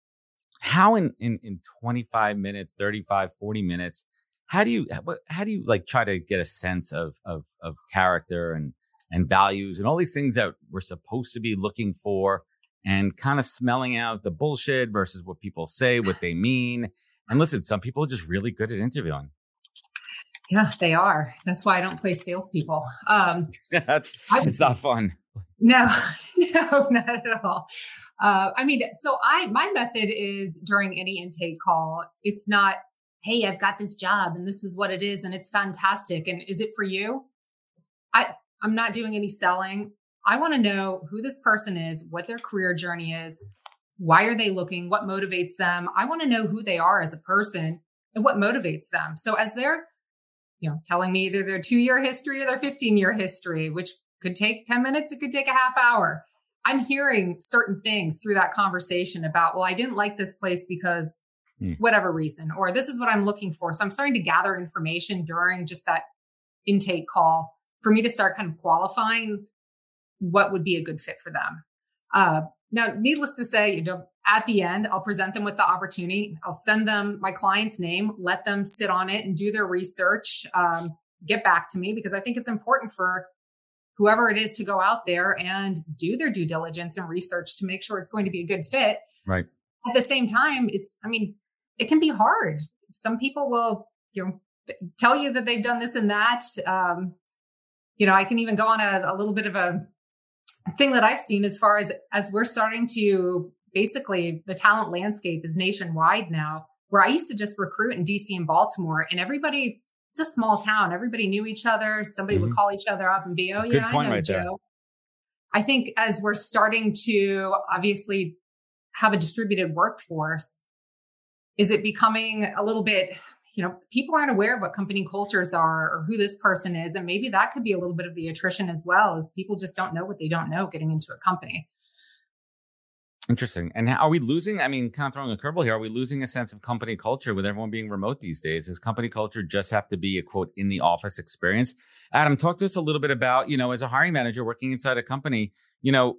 S1: how in, in in 25 minutes 35 40 minutes how do you how do you like try to get a sense of of of character and and values and all these things that we're supposed to be looking for and kind of smelling out the bullshit versus what people say what they mean? And listen some people are just really good at interviewing.
S2: Yeah they are. That's why i don't play salespeople. Um
S1: that's, it's not fun
S2: no, no, not at all. Uh, I mean, so I my method is during any intake call. It's not, hey, I've got this job and this is what it is and it's fantastic and is it for you? I I'm not doing any selling. I want to know who this person is, what their career journey is, why are they looking, what motivates them. I want to know who they are as a person and what motivates them. So as they're you know telling me either their 2 year history or their 15 year history, which could take 10 minutes, it could take a half hour. I'm hearing certain things through that conversation about, well, I didn't like this place because hmm. whatever reason, or this is what I'm looking for. So I'm starting to gather information during just that intake call for me to start kind of qualifying what would be a good fit for them. Uh, now, needless to say, you know, at the end, I'll present them with the opportunity. I'll send them my client's name, let them sit on it and do their research, um, get back to me because I think it's important for whoever it is to go out there and do their due diligence and research to make sure it's going to be a good fit.
S1: Right.
S2: At the same time, it's, I mean, it can be hard. Some people will, you know, tell you that they've done this and that. Um, you know, I can even go on a, a little bit of a thing that I've seen as far as as we're starting to basically the talent landscape is nationwide now. Where I used to just recruit in DC and Baltimore, and everybody it's a small town. Everybody knew each other. Somebody mm-hmm. would call each other up and be, "Oh yeah, I know right Joe." There. I think as we're starting to obviously have a distributed workforce, is it becoming a little bit? You know, people aren't aware of what company cultures are or who this person is, and maybe that could be a little bit of the attrition as well. As people just don't know what they don't know getting into a company.
S1: Interesting. And are we losing? I mean, kind of throwing a curveball here. Are we losing a sense of company culture with everyone being remote these days? Does company culture just have to be a quote in the office experience? Adam, talk to us a little bit about, you know, as a hiring manager working inside a company, you know,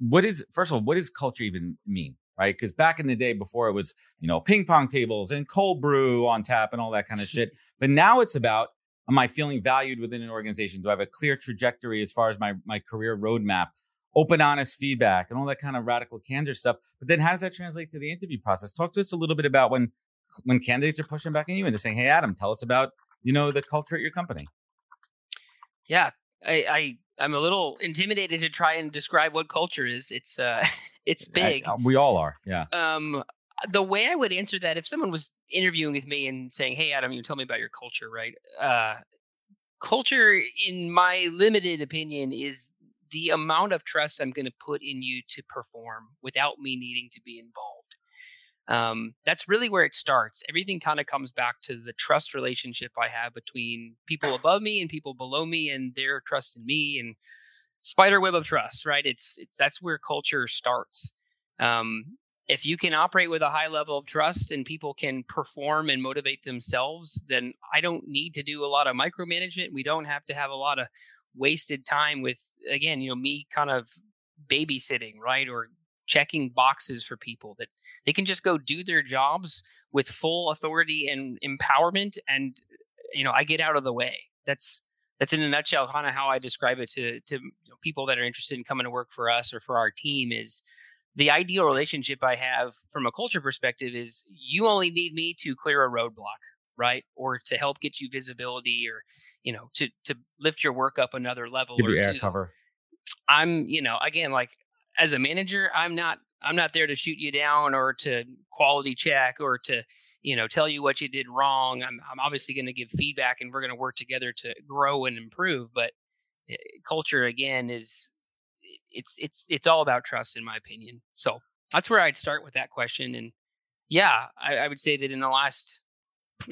S1: what is, first of all, what does culture even mean? Right. Because back in the day before it was, you know, ping pong tables and cold brew on tap and all that kind of shit. But now it's about, am I feeling valued within an organization? Do I have a clear trajectory as far as my, my career roadmap? Open, honest feedback and all that kind of radical candor stuff. But then how does that translate to the interview process? Talk to us a little bit about when when candidates are pushing back on you and they're saying, Hey Adam, tell us about, you know, the culture at your company.
S4: Yeah. I, I I'm a little intimidated to try and describe what culture is. It's uh, it's big.
S1: I, we all are. Yeah.
S4: Um, the way I would answer that if someone was interviewing with me and saying, "Hey, Adam, you tell me about your culture," right? Uh, culture, in my limited opinion, is the amount of trust I'm going to put in you to perform without me needing to be involved. Um, that's really where it starts. Everything kind of comes back to the trust relationship I have between people above me and people below me, and their trust in me, and spider web of trust. Right? It's it's that's where culture starts. Um, if you can operate with a high level of trust and people can perform and motivate themselves, then I don't need to do a lot of micromanagement. We don't have to have a lot of wasted time with, again, you know, me kind of babysitting, right? Or checking boxes for people that they can just go do their jobs with full authority and empowerment. And, you know, I get out of the way. That's, that's in a nutshell kind of how I describe it to, to people that are interested in coming to work for us or for our team is, the ideal relationship I have from a culture perspective is you only need me to clear a roadblock, right? Or to help get you visibility or, you know, to to lift your work up another level
S1: Give
S4: or
S1: air
S4: two.
S1: cover.
S4: I'm, you know, again, like as a manager, I'm not I'm not there to shoot you down or to quality check or to, you know, tell you what you did wrong. I'm I'm obviously going to give feedback and we're going to work together to grow and improve, but eh, culture again is it's it's it's all about trust in my opinion so that's where i'd start with that question and yeah i, I would say that in the last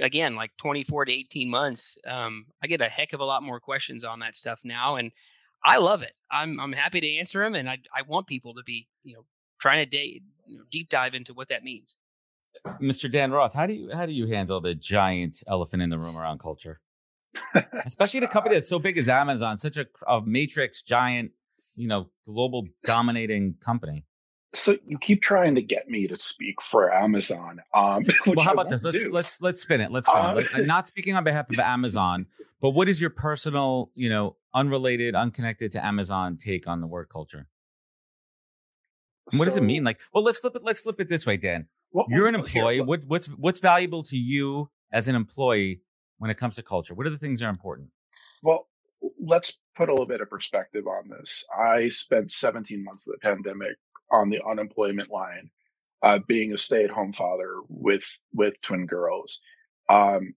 S4: again like 24 to 18 months um, i get a heck of a lot more questions on that stuff now and i love it. I'm i'm happy to answer them and i i want people to be you know trying to day, you know, deep dive into what that means.
S1: Mr dan roth how do you how do you handle the giant elephant in the room around culture? Especially in a company that's so big as amazon such a, a matrix giant you know global dominating company.
S5: So you keep trying to get me to speak for Amazon. Um,
S1: well, how about this? Let's do. let's let's spin it. Let's spin uh, it. not speaking on behalf of Amazon, but what is your personal, you know, unrelated, unconnected to Amazon take on the word culture? what so, does it mean? Like, well, let's flip it. Let's flip it this way, Dan. Well, You're an employee. What, what's what's valuable to you as an employee when it comes to culture? What are the things that are important?
S5: Well, let's put a little bit of perspective on this. I spent 17 months of the pandemic on the unemployment line, uh, being a stay-at-home father with with twin girls. Um,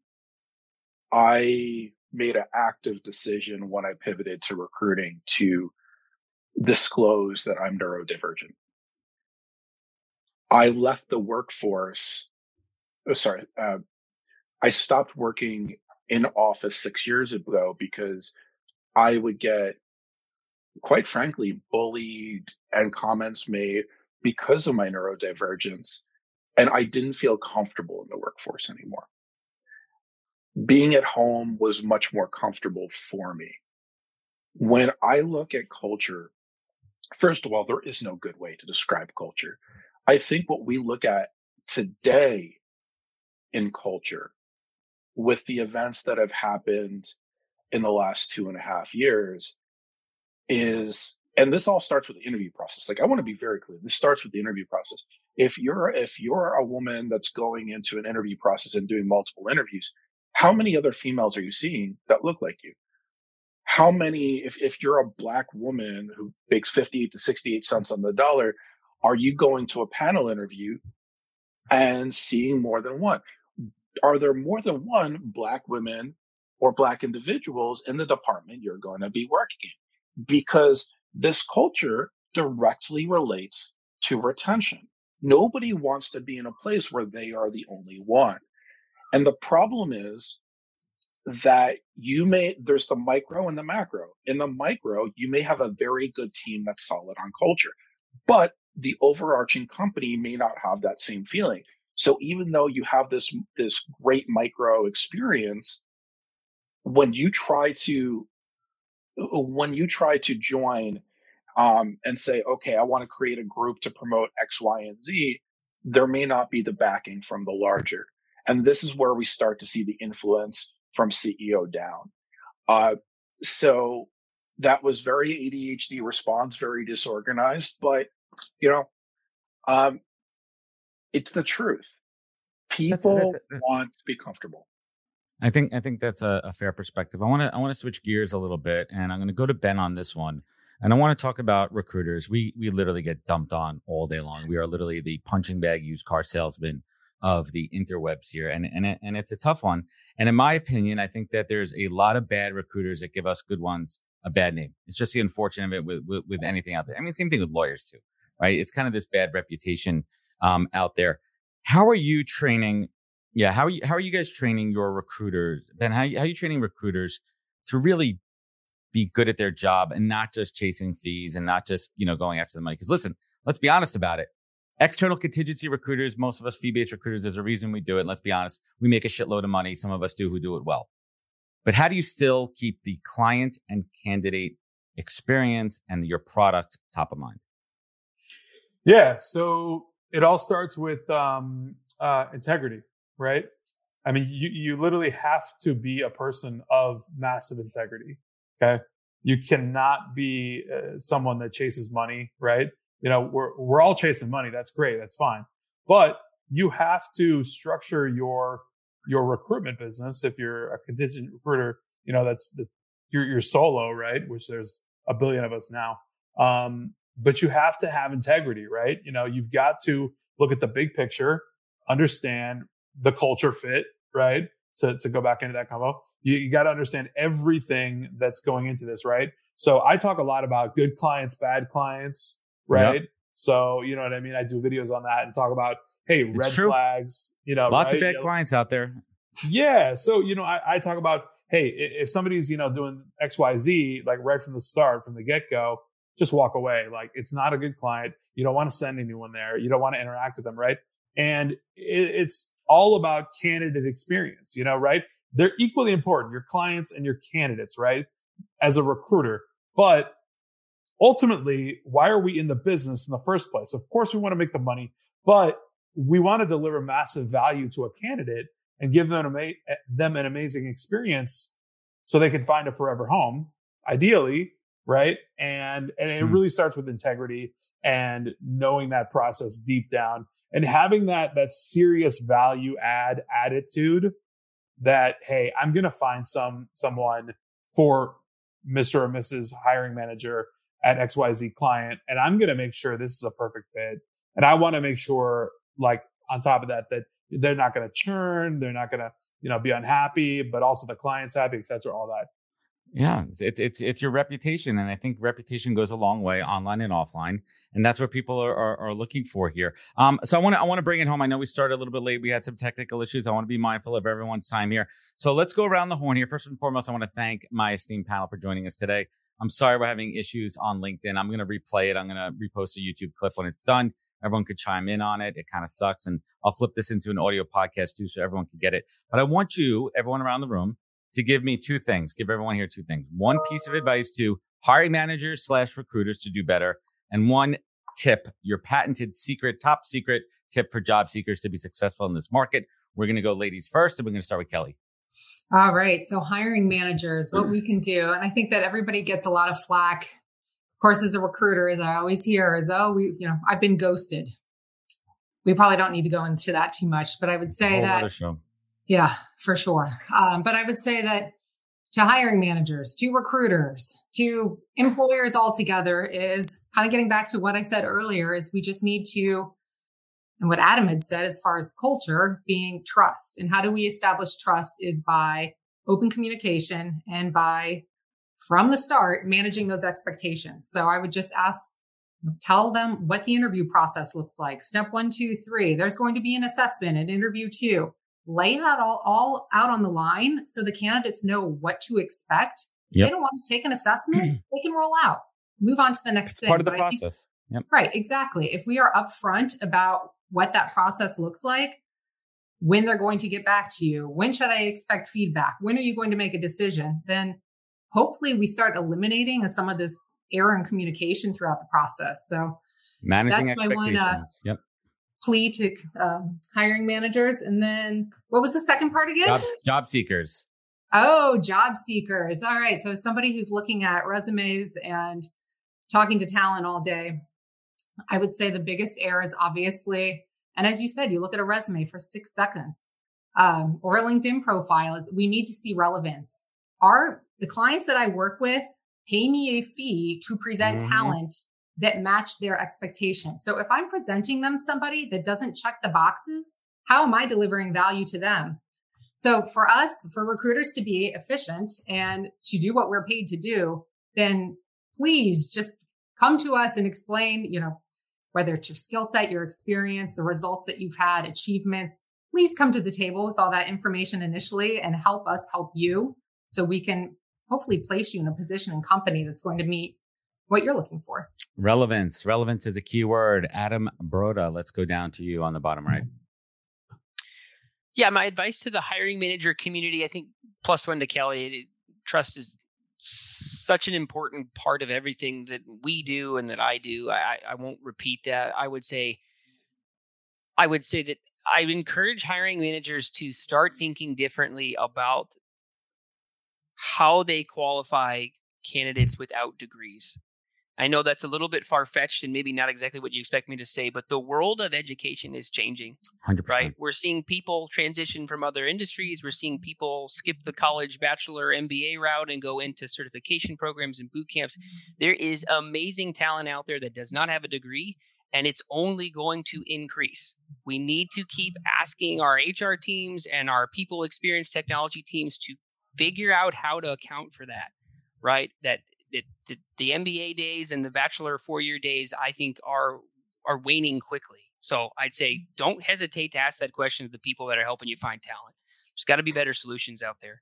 S5: I made an active decision when I pivoted to recruiting to disclose that I'm neurodivergent. I left the workforce. Oh, sorry, uh, I stopped working in office six years ago because I would get, quite frankly, bullied and comments made because of my neurodivergence. And I didn't feel comfortable in the workforce anymore. Being at home was much more comfortable for me. When I look at culture, first of all, there is no good way to describe culture. I think what we look at today in culture with the events that have happened in the last two and a half years is and this all starts with the interview process like i want to be very clear this starts with the interview process. If you're if you're a woman that's going into an interview process and doing multiple interviews how many other females are you seeing that look like you? How many if, if you're a black woman who makes 58 to 68 cents on the dollar are you going to a panel interview and seeing more than one? Are there more than one black women or black individuals in the department you're going to be working in because this culture directly relates to retention. Nobody wants to be in a place where they are the only one. And the problem is that you may, there's the micro and the macro. In the micro, you may have a very good team that's solid on culture, but the overarching company may not have that same feeling. So even though you have this, this great micro experience, when you try to when you try to join um, and say, okay, I want to create a group to promote X, Y, and Z, there may not be the backing from the larger. And this is where we start to see the influence from CEO down. Uh, so that was very ADHD response, very disorganized, but you know, um, it's the truth. People want to be comfortable.
S1: I think I think that's a, a fair perspective. I want to I want to switch gears a little bit, and I'm going to go to Ben on this one. And I want to talk about recruiters. We we literally get dumped on all day long. We are literally the punching bag used car salesman of the interwebs here, and and it, and it's a tough one. And in my opinion, I think that there's a lot of bad recruiters that give us good ones a bad name. It's just the unfortunate of it with, with, with anything out there. I mean, same thing with lawyers too, right? It's kind of this bad reputation um, out there. How are you training? Yeah, how are you, how are you guys training your recruiters, Ben? How, how are you training recruiters to really be good at their job and not just chasing fees and not just you know going after the money? Because listen, let's be honest about it. External contingency recruiters, most of us fee based recruiters, there's a reason we do it. And let's be honest, we make a shitload of money. Some of us do who do it well. But how do you still keep the client and candidate experience and your product top of mind?
S3: Yeah. So it all starts with um, uh, integrity, right? I mean, you, you literally have to be a person of massive integrity. Okay. You cannot be uh, someone that chases money, right? You know, we're, we're all chasing money. That's great. That's fine. But you have to structure your, your recruitment business. If you're a contingent recruiter, you know, that's the, you're, you're solo, right? Which there's a billion of us now. Um, but you have to have integrity, right? You know, you've got to look at the big picture, understand the culture fit, right? To, to go back into that combo, you, you got to understand everything that's going into this, right? So I talk a lot about good clients, bad clients, right? Yep. So, you know what I mean? I do videos on that and talk about, hey, it's red true. flags, you know,
S1: lots
S3: right?
S1: of bad
S3: you know,
S1: clients out there.
S3: Yeah. So, you know, I, I talk about, hey, if somebody's, you know, doing XYZ, like right from the start, from the get go, just walk away. Like it's not a good client. You don't want to send anyone there. You don't want to interact with them, right? And it, it's all about candidate experience, you know, right? They're equally important, your clients and your candidates, right? As a recruiter. But ultimately, why are we in the business in the first place? Of course, we want to make the money, but we want to deliver massive value to a candidate and give them, ama- them an amazing experience so they can find a forever home, ideally, right? And and it mm really starts with integrity and knowing that process deep down and having that that serious value add attitude that hey, I'm going to find some someone for Mr. or Mrs. hiring manager at XYZ client and I'm going to make sure this is a perfect fit. And I want to make sure like on top of that that they're not going to churn, they're not going to, you know, be unhappy, but also the client's happy, etc all that.
S1: Yeah, it's it's it's your reputation, and I think reputation goes a long way, online and offline, and that's what people are, are, are looking for here. Um, so I want to I want to bring it home. I know we started a little bit late. We had some technical issues. I want to be mindful of everyone's time here. So let's go around the horn here. First and foremost, I want to thank my esteemed panel for joining us today. I'm sorry we're having issues on LinkedIn. I'm going to replay it. I'm going to repost a YouTube clip when it's done. Everyone could chime in on it. It kind of sucks, and I'll flip this into an audio podcast too, so everyone can get it. But I want you, everyone around the room to give me two things. Give everyone here two things. One piece of advice to hiring managers slash recruiters to do better, and one tip, your patented secret, top secret tip for job seekers to be successful in this market. We're going to go ladies first, and we're going to start with Kelli.
S2: All right. So hiring managers, what we can do, and I think that everybody gets a lot of flack. Of course, as a recruiter, as I always hear, is oh, we, you know, I've been ghosted. We probably don't need to go into that too much, but I would say that yeah, for sure. Um, but I would say that to hiring managers, to recruiters, to employers altogether is kind of getting back to what I said earlier is we just need to, and what Adam had said as far as culture being trust. And how do we establish trust is by open communication and by from the start managing those expectations. So I would just ask, tell them what the interview process looks like. Step one, two, three. There's going to be an assessment, an interview two lay that all, all out on the line so the candidates know what to expect. Yep. They don't want to take an assessment, they can roll out, move on to the next
S1: it's
S2: thing.
S1: Part of the but process.
S2: Think, yep. Right, exactly. If we are upfront about what that process looks like, when they're going to get back to you, when should I expect feedback, when are you going to make a decision, then hopefully we start eliminating some of this error in communication throughout the process. So
S1: managing that's expectations. My one, uh, yep
S2: plea to um, hiring managers. And then what was the second part again?
S1: Job, job seekers.
S2: Oh, job seekers. All right. So somebody who's looking at resumes and talking to talent all day, I would say the biggest error is obviously, and as you said, you look at a resume for six seconds. um, or a LinkedIn profile is we need to see relevance. Are the clients that I work with pay me a fee to present mm-hmm. talent that match their expectations. So if I'm presenting them somebody that doesn't check the boxes, how am I delivering value to them? So for us, for recruiters to be efficient and to do what we're paid to do, then please just come to us and explain, you know, whether it's your skill set, your experience, the results that you've had, achievements. Please come to the table with all that information initially and help us help you so we can hopefully place you in a position and company that's going to meet what you're looking for.
S1: Relevance. Relevance is a key word. Adam Broda, let's go down to you on the bottom right.
S4: Yeah, my advice to the hiring manager community, I think plus one to Kelli, trust is such an important part of everything that we do and that I do. I, I won't repeat that. I would say, I would say that I encourage hiring managers to start thinking differently about how they qualify candidates without degrees. I know that's a little bit far fetched and maybe not exactly what you expect me to say, but the world of education is changing.
S1: 100%.
S4: Right? We're seeing people transition from other industries. We're seeing people skip the college bachelor MBA route and go into certification programs and boot camps. There is amazing talent out there that does not have a degree, and it's only going to increase. We need to keep asking our HR teams and our people experience technology teams to figure out how to account for that right that the, the, the MBA days and the bachelor four year days, I think are are waning quickly. So I'd say don't hesitate to ask that question to the people that are helping you find talent. There's got to be better solutions out there.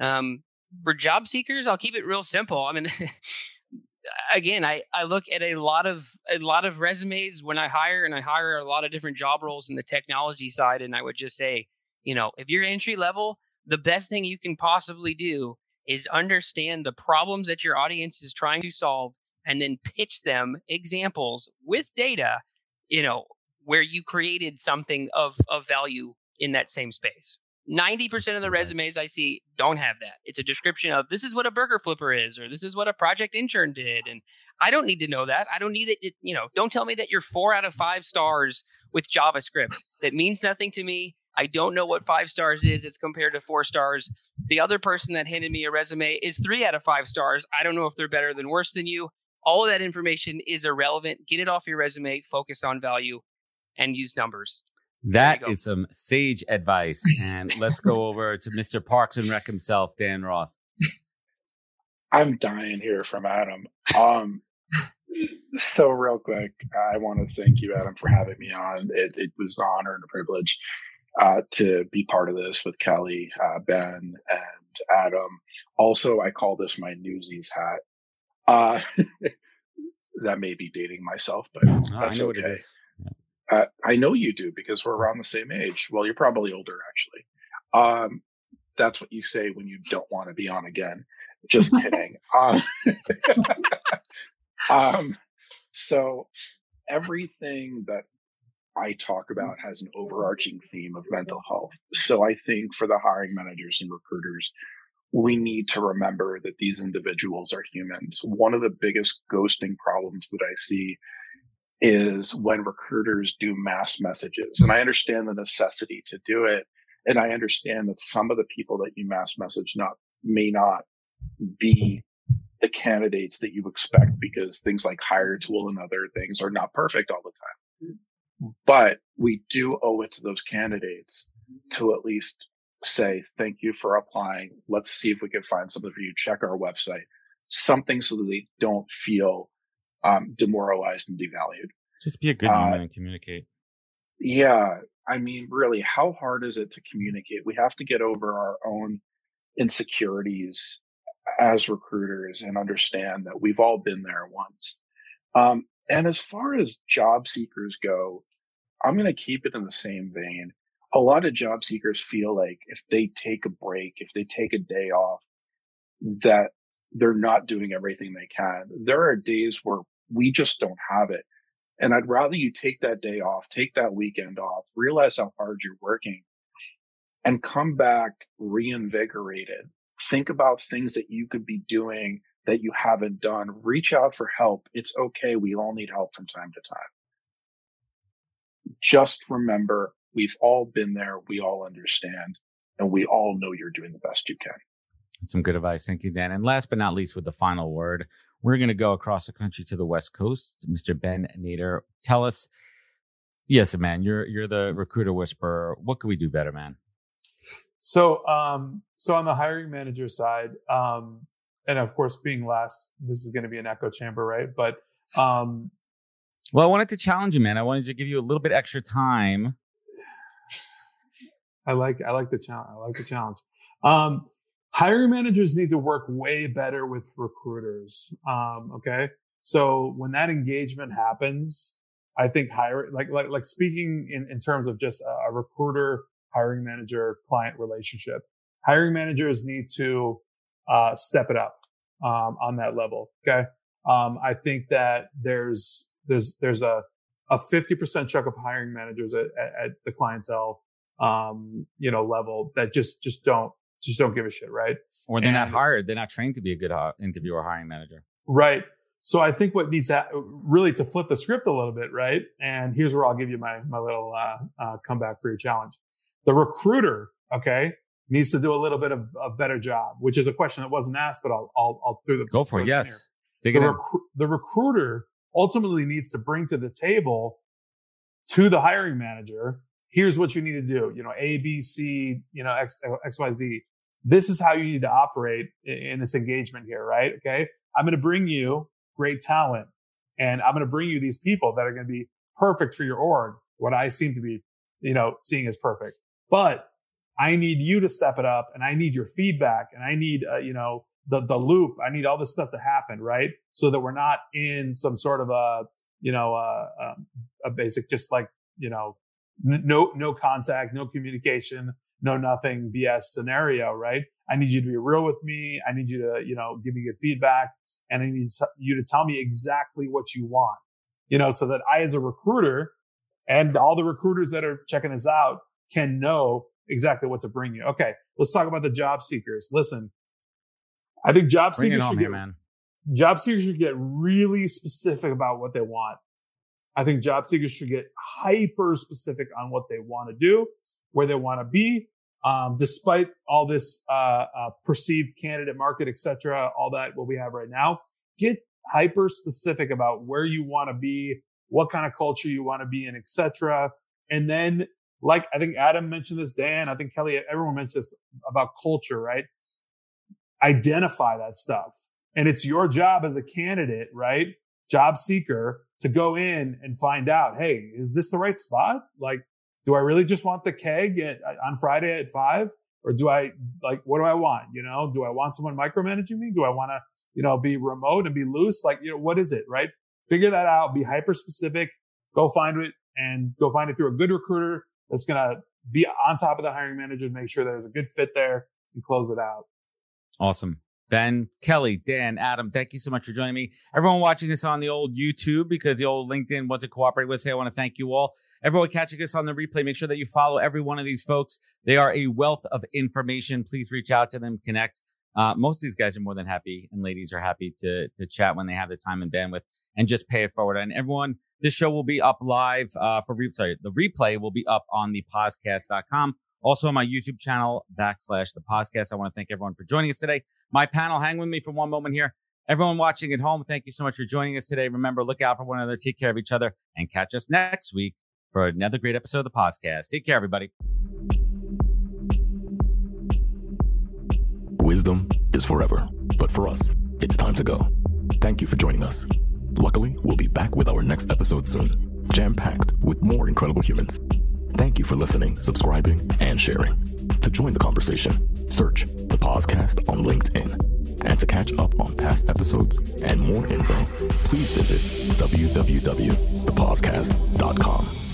S4: Um, for job seekers, I'll keep it real simple. I mean, again, I, I look at a lot of a lot of resumes when I hire, and I hire a lot of different job roles in the technology side. And I would just say, you know, if you're entry level, the best thing you can possibly do is understand the problems that your audience is trying to solve and then pitch them examples with data, you know, where you created something of, of value in that same space. 90% of the resumes I see don't have that. It's a description of this is what a burger flipper is, or this is what a project intern did. And I don't need to know that. I don't need it. You know, don't tell me that you're four out of five stars with JavaScript. That means nothing to me. I don't know what five stars is as compared to four stars. The other person that handed me a resume is three out of five stars. I don't know if they're better than worse than you. All of that information is irrelevant. Get it off your resume, focus on value, and use numbers.
S1: That is some sage advice. And let's go over to Mr. Parks and Rec himself, Dan Roth.
S5: I'm dying here from Adam. Um, so real quick, I want to thank you, Adam, for having me on. It, it was an honor and a privilege uh, to be part of this with Kelli, uh, Ben, and Adam. Also, I call this my Newsies hat. Uh, that may be dating myself, but oh, that's I okay. Uh, I know you do because we're around the same age. Well, you're probably older, actually. Um, that's what you say when you don't want to be on again. Just kidding. Um, um, so everything that I talk mm. about has an overarching theme of mental health. So I think for the hiring managers and recruiters, we need to remember that these individuals are humans. One of the biggest ghosting problems that I see is when recruiters do mass messages. And I understand the necessity to do it. And I understand that some of the people that you mass message not may not be the candidates that you expect because things like Hiretual and other things are not perfect all the time. Mm. But we do owe it to those candidates to at least say, thank you for applying. Let's see if we can find something for you. Check our website, something so that they don't feel um, demoralized and devalued.
S1: Just be a good human uh, and communicate.
S5: Yeah. I mean, really, how hard is it to communicate? We have to get over our own insecurities as recruiters and understand that we've all been there once. Um, and as far as job seekers go, I'm going to keep it in the same vein. A lot of job seekers feel like if they take a break, if they take a day off, that they're not doing everything they can. There are days where we just don't have it. And I'd rather you take that day off, take that weekend off, realize how hard you're working and come back reinvigorated. Think about things that you could be doing that you haven't done. Reach out for help. It's okay. We all need help from time to time just remember We've all been there. We all understand and we all know you're doing the best you can.
S1: Some good advice. Thank you, Dan. And last but not least, with the final word, we're going to go across the country to the West Coast. Mr. Ben Nader, tell us. Yes, man, you're you're the recruiter whisperer. What could we do better, man?
S3: So, um, so on the hiring manager side, um, and of course, being last, this is going to be an echo chamber, right? But, um,
S1: well, I wanted to challenge you, man. I wanted to give you a little bit extra time.
S3: I like, I like the challenge. I like the challenge. Um, hiring managers need to work way better with recruiters. Um, okay. So when that engagement happens, I think hiring like, like, like speaking in, in terms of just a, a recruiter hiring manager client relationship. Hiring managers need to uh, step it up um, on that level. Okay, um, I think that there's there's there's a a 50% chunk of hiring managers at, at, at the clientele um, you know level that just just don't just don't give a shit, right?
S1: Or they're and, not hired. They're not trained to be a good interviewer or hiring manager.
S3: Right. So I think what needs to really to flip the script a little bit, right? And here's where I'll give you my my little uh, uh, comeback for your challenge. The recruiter, okay, needs to do a little bit of a better job, which is a question that wasn't asked, but I'll, I'll, I'll through the
S1: go for it. Yes.
S3: The, recru- the recruiter ultimately needs to bring to the table to the hiring manager. Here's what you need to do. You know, A, B, C, you know, X, X, Y, Z. This is how you need to operate in, this engagement here, right? Okay. I'm going to bring you great talent and I'm going to bring you these people that are going to be perfect for your org. What I seem to be, you know, seeing as perfect. But I need you to step it up and I need your feedback and I need, uh, you know, the, the loop. I need all this stuff to happen, right? So that we're not in some sort of a, you know, uh, um, a basic, just like, you know, n- no, no contact, no communication, no nothing BS scenario, right? I need you to be real with me. I need you to, you know, give me good feedback and I need you to tell me exactly what you want, you know, so that I, as a recruiter and all the recruiters that are checking this out can know exactly what to bring you. Okay, let's talk about the job seekers. Listen, I think job bring seekers should get, man. job seekers should get really specific about what they want. I think job seekers should get hyper specific on what they want to do, where they want to be, um, despite all this uh, uh, perceived candidate market, etc., all that what we have right now. Get hyper specific about where you want to be, what kind of culture you want to be in, etc., and then like I think Adam mentioned this, Dan, I think Kelli, everyone mentioned this about culture, right? Identify that stuff. And it's your job as a candidate, right? Job seeker to go in and find out, hey, is this the right spot? Like, do I really just want the keg at, on Friday at five? Or do I like, what do I want? You know, do I want someone micromanaging me? Do I want to, you know, be remote and be loose? Like, you know, what is it? Right. Figure that out. Be hyper specific. Go find it and go find it through a good recruiter that's going to be on top of the hiring manager to make sure there's a good fit there and close it out.
S1: Awesome. Ben, Kelli, Dan, Adam, thank you so much for joining me. Everyone watching this on the old YouTube because the old LinkedIn wasn't cooperating with us. I want to thank you all. Everyone catching us on the replay, make sure that you follow every one of these folks. They are a wealth of information. Please reach out to them, connect. Uh, most of these guys are more than happy, and ladies are happy to to chat when they have the time and bandwidth, and just pay it forward. And everyone, this show will be up live uh, for re- sorry, the replay will be up on the podcast.com. Also on my YouTube channel backslash thePOZcast. I want to thank everyone for joining us today. My panel, hang with me for one moment here. Everyone watching at home, thank you so much for joining us today. Remember, look out for one another, take care of each other, and catch us next week for another great episode of thePOZcast. Take care, everybody.
S7: Wisdom is forever, but for us, it's time to go. Thank you for joining us. Luckily, we'll be back with our next episode soon, jam packed with more incredible humans. Thank you for listening, subscribing, and sharing. To join the conversation, search thePOZcast on LinkedIn. And to catch up on past episodes and more info, please visit www.thepozcast.com.